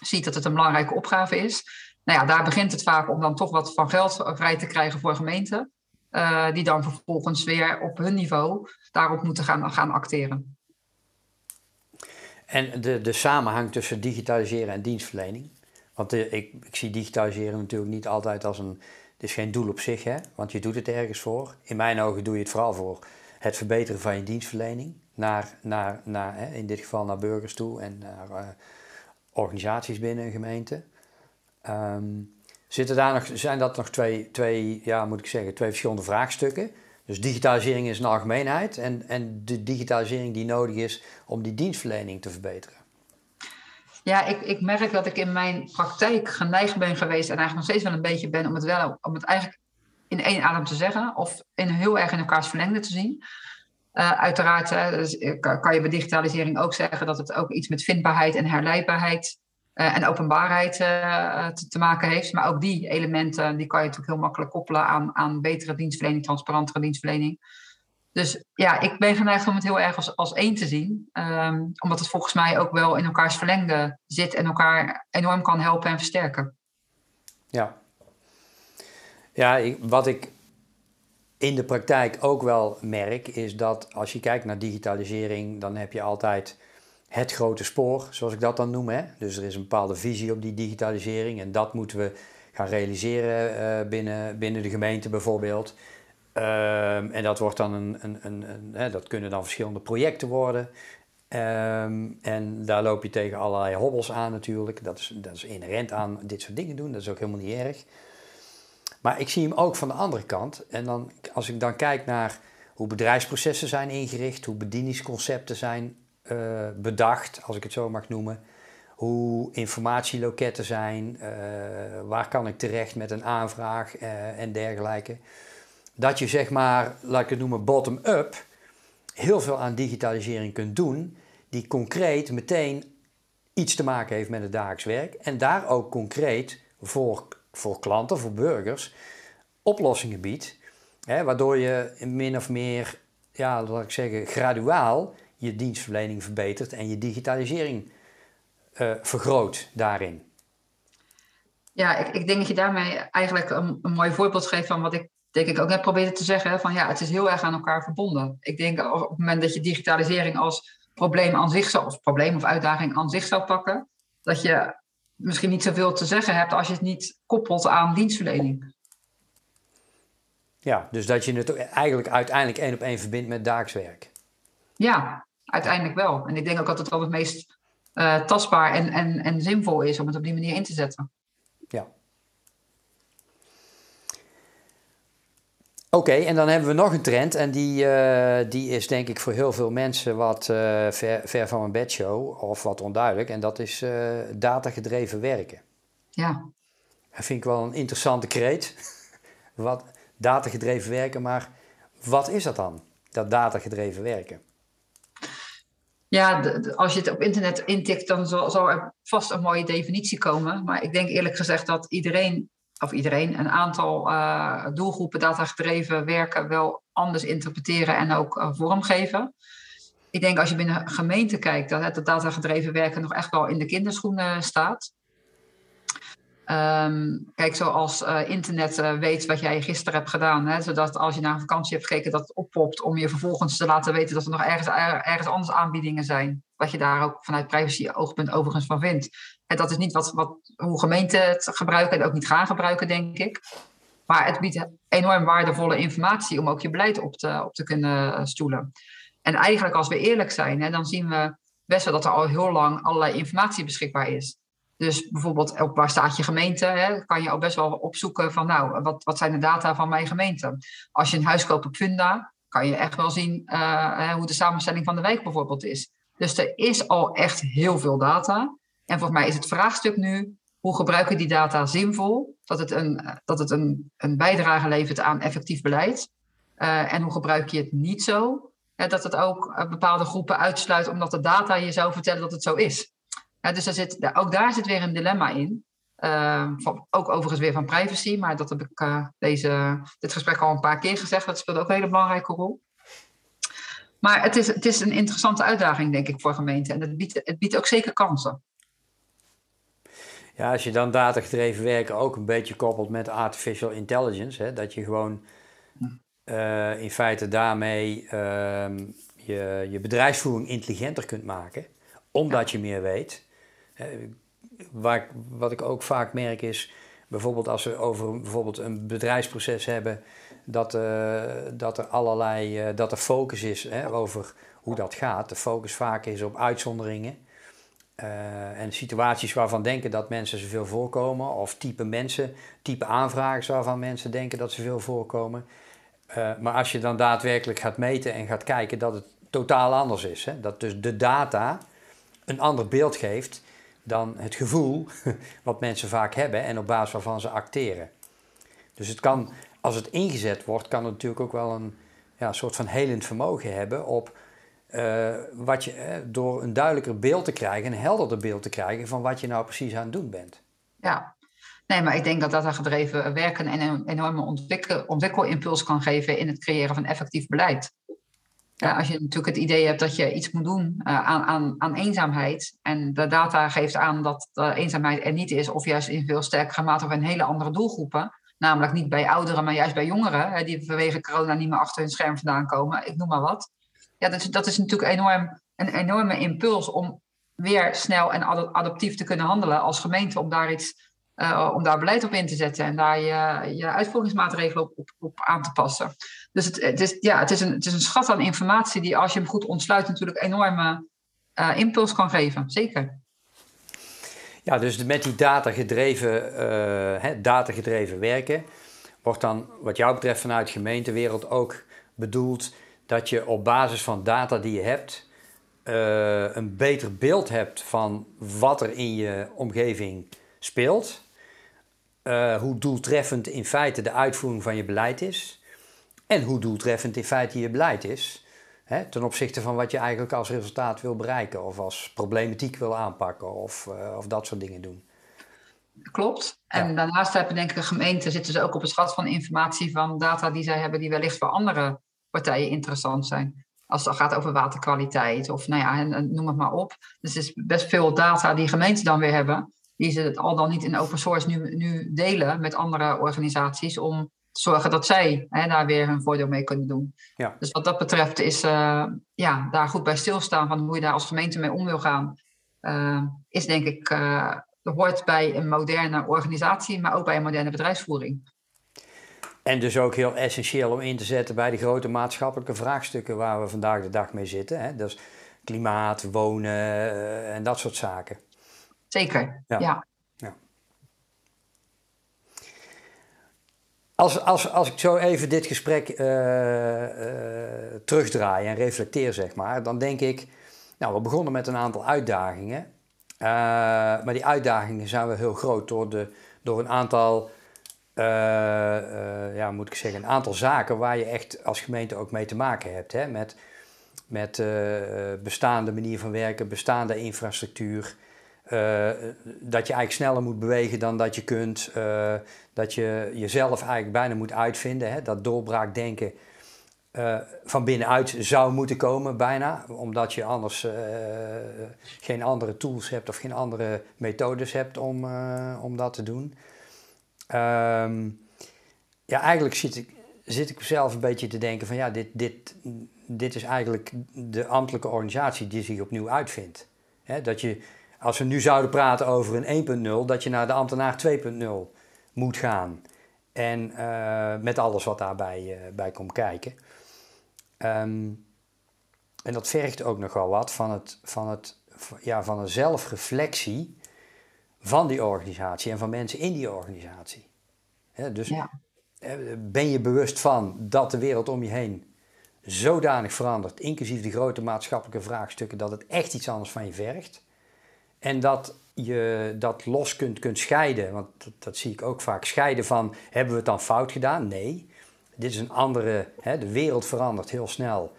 ziet dat het een belangrijke opgave is. Nou ja, daar begint het vaak om dan toch wat van geld vrij te krijgen voor gemeenten. Uh, die dan vervolgens weer op hun niveau daarop moeten gaan, gaan acteren. En de, de samenhang tussen digitaliseren en dienstverlening. Want de, ik, ik zie digitaliseren natuurlijk niet altijd als een. Het is geen doel op zich, hè? want je doet het ergens voor. In mijn ogen doe je het vooral voor het verbeteren van je dienstverlening. Naar, naar, naar, hè, in dit geval naar burgers toe en naar uh, organisaties binnen een gemeente. Um, zitten daar nog, zijn dat nog twee, twee, ja, moet ik zeggen, twee verschillende vraagstukken? Dus digitalisering is een algemeenheid en, en de digitalisering die nodig is om die dienstverlening te verbeteren. Ja, ik, ik merk dat ik in mijn praktijk geneigd ben geweest en eigenlijk nog steeds wel een beetje ben om het wel om het eigenlijk in één adem te zeggen of in heel erg in elkaars verlengde te zien. Uh, uiteraard dus, kan je bij digitalisering ook zeggen dat het ook iets met vindbaarheid en herleidbaarheid uh, en openbaarheid uh, te, te, maken heeft. Maar ook die elementen die kan je natuurlijk heel makkelijk koppelen aan, aan betere dienstverlening, transparantere dienstverlening. Dus ja, ik ben geneigd om het heel erg als, als één te zien. Um, omdat het volgens mij ook wel in elkaars verlengde zit en elkaar enorm kan helpen en versterken. Ja, ja ik, wat ik in de praktijk ook wel merk, is dat als je kijkt naar digitalisering, dan heb je altijd het grote spoor, zoals ik dat dan noem. Hè? Dus er is een bepaalde visie op die digitalisering en dat moeten we gaan realiseren uh, binnen, binnen de gemeente bijvoorbeeld. Um, en dat, wordt dan een, een, een, een hè, dat kunnen dan verschillende projecten worden. Um, en daar loop je tegen allerlei hobbels aan natuurlijk. Dat is, dat is inherent aan dit soort dingen doen. Dat is ook helemaal niet erg. Maar ik zie hem ook van de andere kant. En dan, als ik dan kijk naar hoe bedrijfsprocessen zijn ingericht, hoe bedieningsconcepten zijn uh, bedacht, als ik het zo mag noemen, hoe informatieloketten zijn, uh, waar kan ik terecht met een aanvraag uh, en dergelijke. Dat je zeg maar, laat ik het noemen, bottom-up, heel veel aan digitalisering kunt doen, die concreet meteen iets te maken heeft met het dagelijks werk en daar ook concreet voor, voor klanten, voor burgers, oplossingen biedt, hè, waardoor je min of meer, ja, laat ik zeggen, graduaal je dienstverlening verbetert en je digitalisering uh, vergroot daarin. Ja, ik, ik, denk dat je daarmee eigenlijk een, een mooi voorbeeld geeft van wat ik denk ik ook net probeerde te zeggen. Van ja, het is heel erg aan elkaar verbonden. Ik denk op het moment dat je digitalisering als probleem aan zich zou, of probleem of uitdaging aan zich zou pakken, dat je misschien niet zoveel te zeggen hebt als je het niet koppelt aan dienstverlening. Ja, dus dat je het eigenlijk uiteindelijk één op één verbindt met daagswerk. Ja, uiteindelijk wel. En ik denk ook dat het wel het meest uh, tastbaar en, en, en zinvol is om het op die manier in te zetten. Ja. Oké, en dan hebben we nog een trend en die, uh, die is denk ik voor heel veel mensen wat uh, ver, ver, van een bedshow of wat onduidelijk. En dat is datagedreven werken. Ja. Dat vind ik wel een interessante kreet. wat, datagedreven werken, maar wat is dat dan, dat datagedreven werken? Ja, als je het op internet intikt, dan zal, er vast een mooie definitie komen. Maar ik denk eerlijk gezegd dat iedereen, of iedereen, een aantal uh, doelgroepen datagedreven werken wel anders interpreteren en ook uh, vormgeven. Ik denk als je binnen een gemeente kijkt, dat het datagedreven werken nog echt wel in de kinderschoenen staat. Um, kijk, zoals uh, internet uh, weet wat jij gisteren hebt gedaan, hè, zodat als je naar een vakantie hebt gekeken, dat het oppopt om je vervolgens te laten weten dat er nog ergens, ergens anders aanbiedingen zijn. Wat je daar ook vanuit privacy-oogpunt overigens van vindt. En dat is niet wat, wat, hoe gemeenten het gebruiken en ook niet gaan gebruiken, denk ik. Maar het biedt enorm waardevolle informatie om ook je beleid op te, op te kunnen eh, stoelen. En eigenlijk, als we eerlijk zijn, hè, dan zien we best wel dat er al heel lang allerlei informatie beschikbaar is. Dus bijvoorbeeld op waar staat je gemeente, hè, kan je al best wel opzoeken van nou, wat, wat zijn de data van mijn gemeente. Als je een huis koopt op Funda, kan je echt wel zien uh, hoe de samenstelling van de wijk bijvoorbeeld is. Dus er is al echt heel veel data. En volgens mij is het vraagstuk nu, hoe gebruiken die data zinvol, dat het een, dat het een, een bijdrage levert aan effectief beleid. Uh, en hoe gebruik je het niet zo, hè, dat het ook bepaalde groepen uitsluit omdat de data je zou vertellen dat het zo is. Ja, dus daar zit, ook daar zit weer een dilemma in. Uh, van, ook overigens weer van privacy, maar dat heb ik uh, deze, dit gesprek al een paar keer gezegd. Dat speelt ook een hele belangrijke rol. Maar het is, het is een interessante uitdaging, denk ik, voor gemeenten. En het biedt, het biedt ook zeker kansen. Ja, als je dan datagedreven werken ook een beetje koppelt met artificial intelligence, hè, dat je gewoon uh, in feite daarmee ehm, je, je bedrijfsvoering intelligenter kunt maken, omdat je meer weet. Waar, wat ik ook vaak merk is, bijvoorbeeld als we over bijvoorbeeld een bedrijfsproces hebben, dat, uh, dat er allerlei, uh, dat er focus is hè, over hoe dat gaat. De focus vaak is op uitzonderingen. Uh, en situaties waarvan denken dat mensen zoveel voorkomen, of type mensen, type aanvragers waarvan mensen denken dat ze veel voorkomen. maar als je dan daadwerkelijk gaat meten en gaat kijken dat het totaal anders is, hè, dat dus de data een ander beeld geeft dan het gevoel wat mensen vaak hebben en op basis waarvan ze acteren. Dus het kan, als het ingezet wordt, kan het natuurlijk ook wel een ja, soort van helend vermogen hebben op uh, wat je, eh, door een duidelijker beeld te krijgen, een helderder beeld te krijgen van wat je nou precies aan het doen bent. Ja, nee, maar ik denk dat dat gedreven werken een enorme ontwikkel, ontwikkelimpuls kan geven in het creëren van effectief beleid. Als je natuurlijk het idee hebt dat je iets moet doen uh, aan, aan, aan eenzaamheid. En de data geeft aan dat de eenzaamheid er niet is, of juist in veel sterkere mate bij een hele andere doelgroepen. Namelijk niet bij ouderen, maar juist bij jongeren, die vanwege corona niet meer achter hun scherm vandaan komen. Ik noem maar wat. Ja, dat, dat is natuurlijk enorm, een enorme impuls om weer snel en adaptief te kunnen handelen als gemeente om daar iets uh, om daar beleid op in te zetten en daar je, je uitvoeringsmaatregelen op, op aan te passen. Dus het, het, is, ja, het, is een, het is een schat aan informatie die als je hem goed ontsluit natuurlijk enorme uh, impuls kan geven. Zeker. Ja, dus met die datagedreven, hè, datagedreven werken wordt dan wat jou betreft vanuit gemeentewereld ook bedoeld dat je op basis van data die je hebt uh, een beter beeld hebt van wat er in je omgeving speelt. Hoe doeltreffend in feite de uitvoering van je beleid is. En hoe doeltreffend in feite je beleid is. Hè, ten opzichte van wat je eigenlijk als resultaat wil bereiken. Of als problematiek wil aanpakken. Of, uh, of dat soort dingen doen. Klopt. En ja. daarnaast hebben denk ik de gemeenten zitten ze ook op het schat van informatie van data die zij hebben die wellicht voor andere partijen interessant zijn. Als het gaat over waterkwaliteit of nou ja, noem het maar op. Dus er is best veel data die gemeenten dan weer hebben. Die ze het al dan niet in open source nu, nu delen met andere organisaties. Om zorgen dat zij hè, daar weer hun voordeel mee kunnen doen. Ja. Dus wat dat betreft is uh, ja, daar goed bij stilstaan van hoe je daar als gemeente mee om wil gaan. Uh, is denk ik, uh, hoort bij een moderne organisatie, maar ook bij een moderne bedrijfsvoering. En dus ook heel essentieel om in te zetten bij de grote maatschappelijke vraagstukken waar we vandaag de dag mee zitten. Hè? Dus klimaat, wonen en dat soort zaken. Zeker, ja. ja. Als, als, als ik zo even dit gesprek uh, terugdraai en reflecteer, zeg maar, dan denk ik, nou, we begonnen met een aantal uitdagingen. maar die uitdagingen zijn wel heel groot door, de, door een aantal ja, moet ik zeggen, een aantal zaken waar je echt als gemeente ook mee te maken hebt. Hè? Met, met bestaande manier van werken, bestaande infrastructuur. Dat je eigenlijk sneller moet bewegen dan dat je kunt. dat je jezelf eigenlijk bijna moet uitvinden. Hè? Dat doorbraakdenken van binnenuit zou moeten komen, bijna. Omdat je anders geen andere tools hebt of geen andere methodes hebt om, om dat te doen. Um, ja, eigenlijk zit ik, zit ik zelf een beetje te denken van ja, dit, dit, dit is eigenlijk de ambtelijke organisatie die zich opnieuw uitvindt. dat je, als we nu zouden praten over een 1.0, dat je naar de ambtenaar 2.0 moet gaan. En uh, met alles wat daarbij uh, bij komt kijken. Um, en dat vergt ook nogal wat van, het, van, het, ja, van een zelfreflectie van die organisatie en van mensen in die organisatie. dus ben je bewust van dat de wereld om je heen zodanig verandert, inclusief de grote maatschappelijke vraagstukken, dat het echt iets anders van je vergt. En dat je dat los kunt, kunt scheiden, want dat, zie ik ook vaak, scheiden van hebben we het dan fout gedaan? Nee, dit is een andere, de wereld verandert heel snel.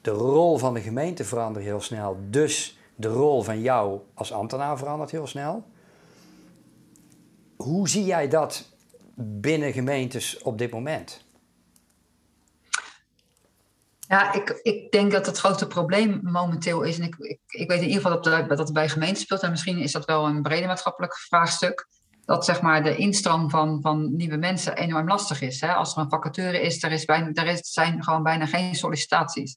De rol van de gemeente verandert heel snel, dus de rol van jou als ambtenaar verandert heel snel. Hoe zie jij dat binnen gemeentes op dit moment? Ja, ik, ik denk dat het grote probleem momenteel is, en ik, ik, ik weet in ieder geval dat, dat het bij gemeenten speelt, en misschien is dat wel een breder maatschappelijk vraagstuk, dat zeg maar, de instroom van, van nieuwe mensen enorm lastig is. Hè? Als er een vacature is, er, is bijna, er is, zijn gewoon bijna geen sollicitaties.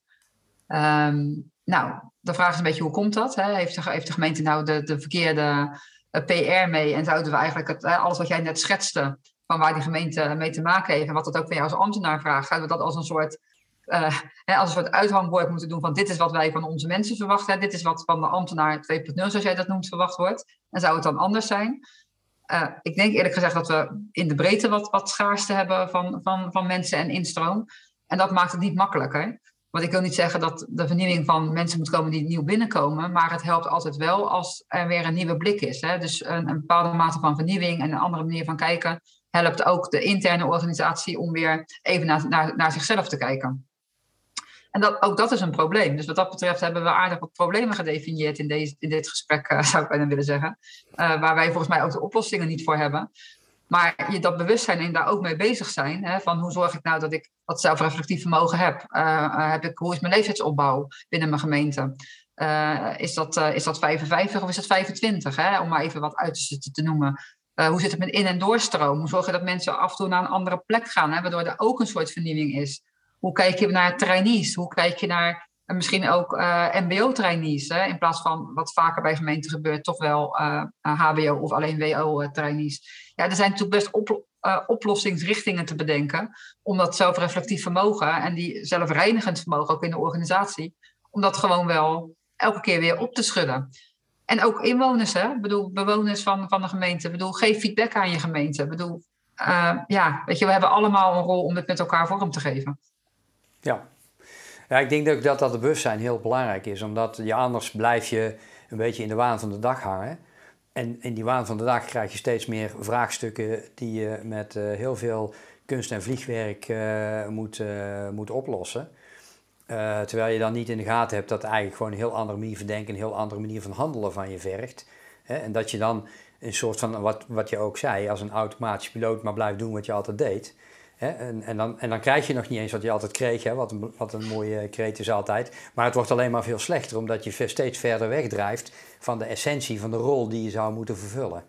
Um, nou, de vraag is een beetje hoe komt dat? Hè? Heeft, de, heeft de gemeente nou de, de verkeerde PR mee. En zouden we eigenlijk het, alles wat jij net schetste, van waar die gemeente mee te maken heeft en wat dat ook van jou als ambtenaar vraagt, zouden we dat als een soort, uh, als een soort uithangbord moeten doen van dit is wat wij van onze mensen verwachten, dit is wat van de ambtenaar 2.0, zoals jij dat noemt, verwacht wordt. En zou het dan anders zijn? Uh, ik denk eerlijk gezegd dat we in de breedte wat, wat schaarste hebben van, van, van mensen en instroom. En dat maakt het niet makkelijker. Want ik wil niet zeggen dat de vernieuwing van mensen moet komen die nieuw binnenkomen, maar het helpt altijd wel als er weer een nieuwe blik is. Hè? Dus een, een bepaalde mate van vernieuwing en een andere manier van kijken helpt ook de interne organisatie om weer even naar, naar, naar zichzelf te kijken. En dat, ook dat is een probleem. Dus wat dat betreft hebben we aardig wat problemen gedefinieerd in, deze, in dit gesprek, uh, zou ik bijna willen zeggen. Uh, waar wij volgens mij ook de oplossingen niet voor hebben. Maar je dat bewustzijn en daar ook mee bezig zijn. Hè, van hoe zorg ik nou dat ik dat zelfreflectief vermogen heb? Uh, heb ik, hoe is mijn leeftijdsopbouw binnen mijn gemeente? Is, dat, is dat 55 of is dat 25? Hè? Om maar even wat uit te, te noemen. hoe zit het met in- en doorstroom? Hoe zorg je dat mensen af en toe naar een andere plek gaan? Hè? Waardoor er ook een soort vernieuwing is. Hoe kijk je naar trainees? Hoe kijk je naar en misschien ook MBO-trainees? In plaats van wat vaker bij gemeenten gebeurt, toch wel HBO of alleen WO-trainees ja, er zijn natuurlijk best op, oplossingsrichtingen te bedenken om dat zelfreflectief vermogen en die zelfreinigend vermogen ook in de organisatie, om dat gewoon wel elke keer weer op te schudden. En ook inwoners, hè? Bedoel, bewoners van, van de gemeente. Bedoel, geef feedback aan je gemeente. Bedoel, ja, weet je, we hebben allemaal een rol om het met elkaar vorm te geven. Ja. ja, ik denk ook dat dat bewustzijn heel belangrijk is, omdat je anders blijf je een beetje in de waan van de dag hangen. En in die waan van de dag krijg je steeds meer vraagstukken die je met heel veel kunst en vliegwerk moet, moet oplossen. Terwijl je dan niet in de gaten hebt dat eigenlijk gewoon een heel andere manier van denken, een heel andere manier van handelen van je vergt. Hè? En dat je dan een soort van, wat, wat je ook zei, als een automatisch piloot maar blijft doen wat je altijd deed. Hè? En, en, dan, en dan krijg je nog niet eens wat je altijd kreeg, hè? Wat, een, wat een mooie kreet is altijd. Maar het wordt alleen maar veel slechter, omdat je steeds verder wegdrijft van de essentie van de rol die je zou moeten vervullen.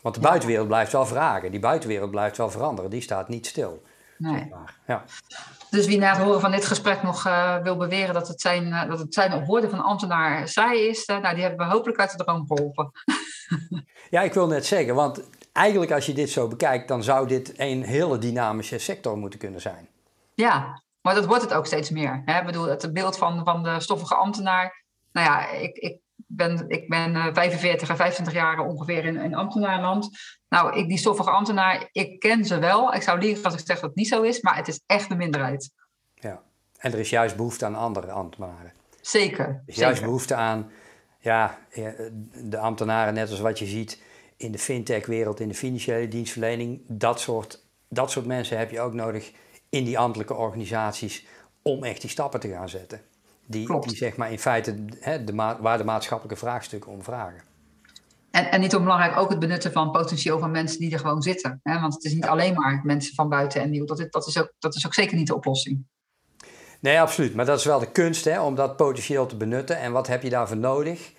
Want de buitenwereld blijft wel vragen, die buitenwereld blijft wel veranderen, die staat niet stil. Nee. Ja. Dus wie na het horen van dit gesprek nog uh, wil beweren dat het zijn, uh, dat het zijn op woorden van ambtenaar saai is, uh, nou, die hebben we hopelijk uit de droom geholpen. ja, ik wil net zeggen, want eigenlijk als je dit zo bekijkt, dan zou dit een hele dynamische sector moeten kunnen zijn. Ja, maar dat wordt het ook steeds meer. Hè? Ik bedoel, het beeld van, van de stoffige ambtenaar. Nou ja, ik, ik ben, ik ben 45 en 25 jaar ongeveer in, in ambtenaarland. Nou, ik, die stoffige ambtenaar, ik ken ze wel. Ik zou liegen als ik zeg dat het niet zo is, maar het is echt de minderheid. Ja, en er is juist behoefte aan andere ambtenaren. Zeker. Er is juist behoefte aan, ja, de ambtenaren, net als wat je ziet in de fintech-wereld, in de financiële dienstverlening. Dat soort, dat soort mensen heb je ook nodig in die ambtelijke organisaties om echt die stappen te gaan zetten. Die, die zeg maar in feite hè, de waar de maatschappelijke vraagstukken om vragen. En, en niet onbelangrijk ook het benutten van potentieel van mensen die er gewoon zitten. Hè? Want het is niet alleen maar mensen van buiten en nieuw. Dat, dat, is ook, dat is ook zeker niet de oplossing. Nee, absoluut. Maar dat is wel de kunst hè, om dat potentieel te benutten. En wat heb je daarvoor nodig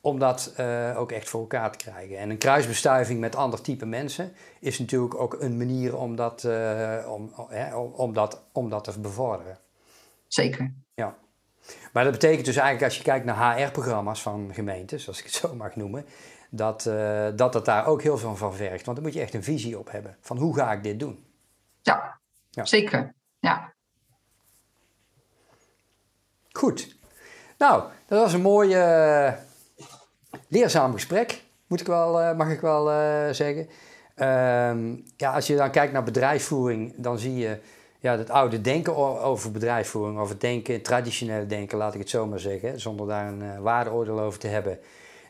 om dat uh, ook echt voor elkaar te krijgen? En een kruisbestuiving met ander type mensen is natuurlijk ook een manier om dat, uh, om, om, om, dat, om dat te bevorderen. Zeker. Ja. Maar dat betekent dus eigenlijk als je kijkt naar HR-programma's van gemeentes, als ik het zo mag noemen, dat, uh, dat het daar ook heel veel van vergt. Want dan moet je echt een visie op hebben van hoe ga ik dit doen. Ja, ja. zeker. Ja. Goed. Nou, dat was een mooi uh, leerzaam gesprek, moet ik wel, uh, mag ik wel uh, zeggen. Ehm, ja, als je dan kijkt naar bedrijfsvoering, dan zie je ja, dat oude denken over bedrijfsvoering, over denken, traditionele denken, laat ik het zo maar zeggen, zonder daar een waardeoordeel over te hebben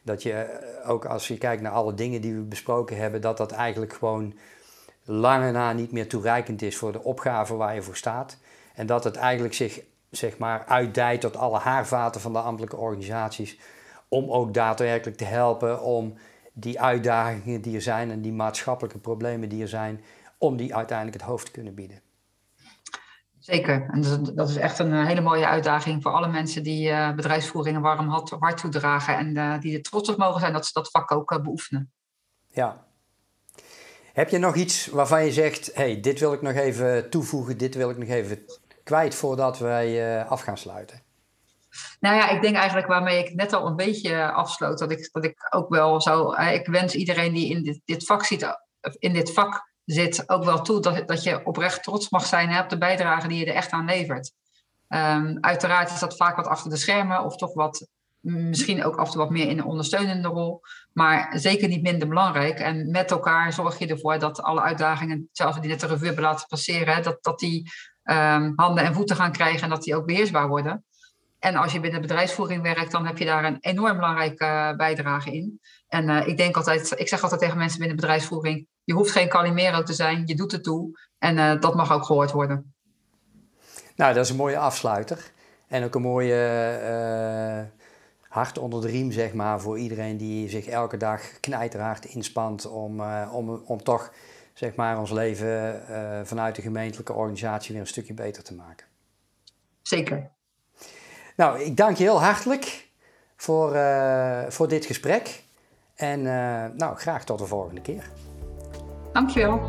dat je eh, ook als je kijkt naar alle dingen die we besproken hebben, dat dat eigenlijk gewoon lange na niet meer toereikend is voor de opgave waar je voor staat. En dat het eigenlijk zich zeg maar, uitdijt tot alle haarvaten van de ambtelijke organisaties. Om ook daadwerkelijk te helpen om die uitdagingen die er zijn en die maatschappelijke problemen die er zijn, om die uiteindelijk het hoofd te kunnen bieden. Zeker. En dat is echt een eh, hele mooie uitdaging voor alle mensen die uh, bedrijfsvoering een warm hart, toedragen en uh, die er trots op mogen zijn dat ze dat vak ook beoefenen. Ja. Heb je nog iets waarvan je zegt, hey, dit wil ik nog even toevoegen, dit wil ik nog even kwijt voordat wij af gaan sluiten? Nou ja, ik denk eigenlijk waarmee ik net al een beetje afsloot, dat ik, dat ik ook wel zou, ik wens iedereen die in dit, dit vak zit, in dit vak zit ook wel toe dat, dat je oprecht trots mag zijn hè, op de bijdrage die je er echt aan levert. Um, uiteraard is dat vaak wat achter de schermen of toch wat, misschien ook af en toe wat meer in een ondersteunende rol, maar zeker niet minder belangrijk. En met elkaar zorg je ervoor dat alle uitdagingen, zelfs die net de revue hebben laten passeren, dat, dat die um, handen en voeten gaan krijgen en dat die ook beheersbaar worden. En als je binnen bedrijfsvoering werkt, dan heb je daar een enorm belangrijke uh, bijdrage in. En uh, ik denk altijd, ik zeg altijd tegen mensen binnen bedrijfsvoering, je hoeft geen Calimero te zijn, je doet het toe. En uh, dat mag ook gehoord worden. Nou, dat is een mooie afsluiter. En ook een mooie uh, hart onder de riem, zeg maar, voor iedereen die zich elke dag knijterhard inspant om, om, om toch, zeg maar, ons leven vanuit de gemeentelijke organisatie weer een stukje beter te maken. Zeker. Nou, ik dank je heel hartelijk voor, voor dit gesprek. En nou, graag tot de volgende keer. Dankjewel.